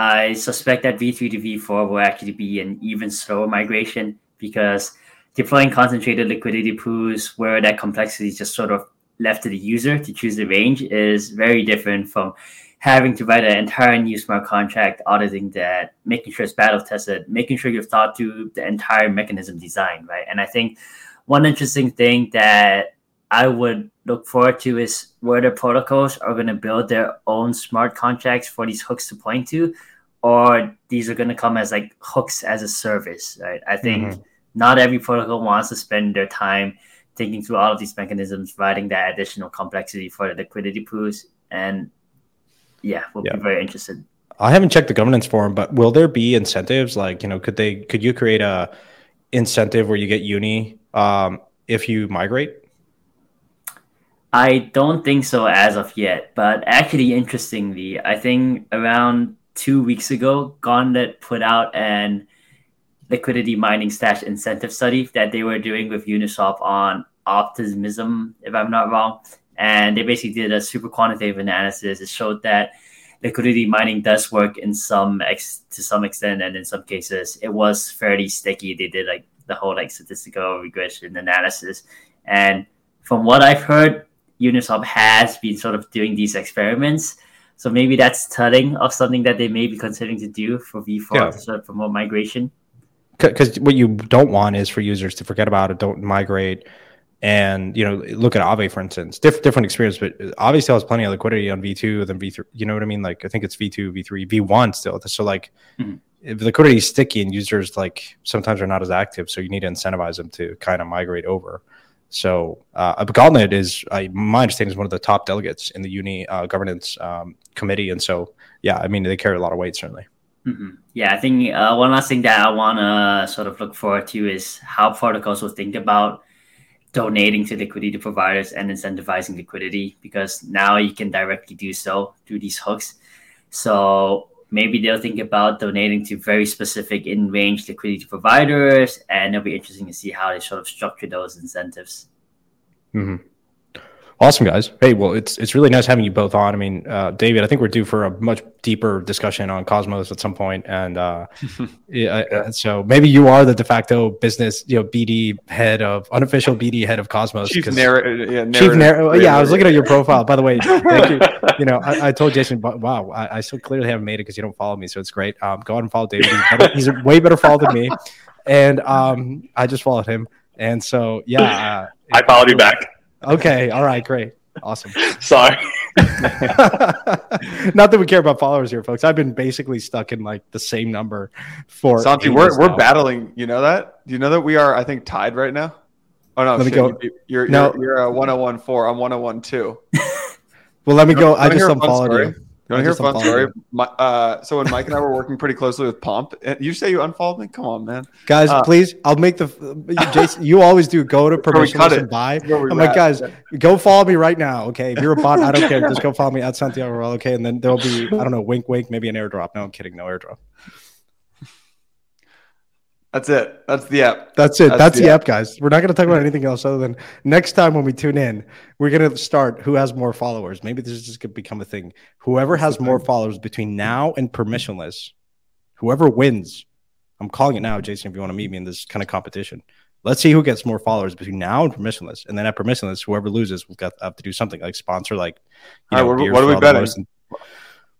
I suspect that V3 to V4 will actually be an even slower migration because deploying concentrated liquidity pools where that complexity is just sort of left to the user to choose the range is very different from having to write an entire new smart contract, auditing that, making sure it's battle tested, making sure you've thought through the entire mechanism design, right? And I think one interesting thing that I would look forward to is where the protocols are going to build their own smart contracts for these hooks to point to, or these are going to come as like hooks as a service, right? I think mm-hmm. not every protocol wants to spend their time thinking through all of these mechanisms, writing that additional complexity for the liquidity pools. And yeah, we'll yeah. be very interested. I haven't checked the governance form, but will there be incentives? Like, you know, could they, could you create a incentive where you get uni um, if you migrate? I don't think so as of yet, but actually, interestingly, I think around two weeks ago, Gauntlet put out an liquidity mining stash incentive study that they were doing with Uniswap on optimism, if I'm not wrong. And they basically did a super quantitative analysis. It showed that liquidity mining does work in some ex- to some extent, and in some cases, it was fairly sticky. They did like the whole like statistical regression analysis, and from what I've heard, Uniswap has been sort of doing these experiments. So maybe that's telling of something that they may be considering to do for V4 yeah. to sort of promote migration. Because what you don't want is for users to forget about it, don't migrate, and you know look at Aave for instance, Diff- different experience, but Aave still has plenty of liquidity on V2 than V3. You know what I mean? Like I think it's V2, V3, V1 still. So like. Mm-hmm if liquidity is sticky and users like sometimes are not as active, so you need to incentivize them to kind of migrate over. So uh, is, I, my understanding, is one of the top delegates in the uni uh, governance um, committee, and so yeah, I mean they carry a lot of weight certainly. Mm-hmm. Yeah, I think uh, one last thing that I want to sort of look forward to is how protocols will think about donating to liquidity providers and incentivizing liquidity because now you can directly do so through these hooks. So maybe they'll think about donating to very specific in range liquidity providers, and it'll be interesting to see how they sort of structure those incentives. Mm-hmm. Awesome, guys. Hey, well, it's it's really nice having you both on. I mean, uh, David, I think we're due for a much deeper discussion on Cosmos at some point, and uh, yeah, so maybe you are the de facto business, you know, BD head of unofficial BD head of Cosmos. Chief narrative, yeah, Chief narrative. Yeah, I was looking at your profile. By the way, thank you. You know, I, I told Jason, wow, I, I, so clearly haven't made it because you don't follow me, so it's great. Um, go ahead and follow David. He's, better, he's a way better follow than me, and um, I just followed him, and so yeah, uh, I followed you back. Okay. All right. Great. Awesome. Sorry. Not that we care about followers here, folks. I've been basically stuck in like the same number for. Santi, we're we're battling. You know that? Do you know that we are? I think tied right now. Oh no! Let shit, me go. You're no. you're, you're uh, a 101 4. I'm 101 2. well, let me go. I just unfollowed you. You want to hear a fun story? My, uh, so when Mike and I were working pretty closely with Pomp, you say you unfollowed me? Come on, man. Guys, uh, please, I'll make the Jason. You always do. Go to permissionless and buy. I'm like, guys, go follow me right now. Okay, if you're a bot, I don't care. Just go follow me at Santiago Roel. Okay, and then there'll be I don't know, wink, wink, maybe an airdrop. No, I'm kidding. No airdrop. That's it. That's the app. That's it. That's, That's the, the app. app. guys. We're not going to talk about anything else other than next time when we tune in, we're going to start who has more followers. Maybe this is just going to become a thing. Whoever has more followers between now and permissionless, whoever wins, I'm calling it now, Jason, if you want to meet me in this kind of competition. Let's see who gets more followers between now and permissionless. And then at permissionless, whoever loses will have got up to do something like sponsor, like, you know, right, what, are we betting?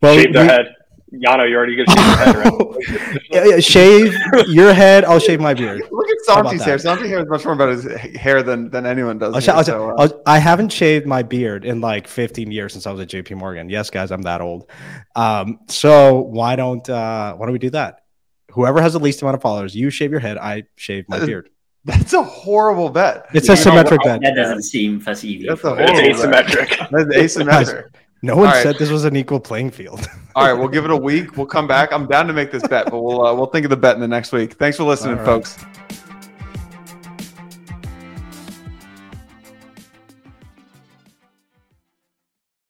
well, Shave their we, head. Yano, you're already gonna shave your head, right? yeah, yeah, shave your head. I'll shave my beard. Look at Santi's hair. Santi's hair is much more about his hair than than anyone does. I'll, here, I'll, so, uh... I haven't shaved my beard in like 15 years since I was at JP Morgan. Yes, guys, I'm that old. Um, so why don't uh, why don't we do that? Whoever has the least amount of followers, you shave your head. I shave my beard. That's a horrible bet. It's Yeah, a know, symmetric bet. That doesn't seem fast EV. That's a for- It's horrible bet. asymmetric. That's asymmetric. No one right. said this was an equal playing field. All right, we'll give it a week. We'll come back. I'm down to make this bet, but we'll uh, we'll think of the bet in the next week. Thanks for listening, right. folks.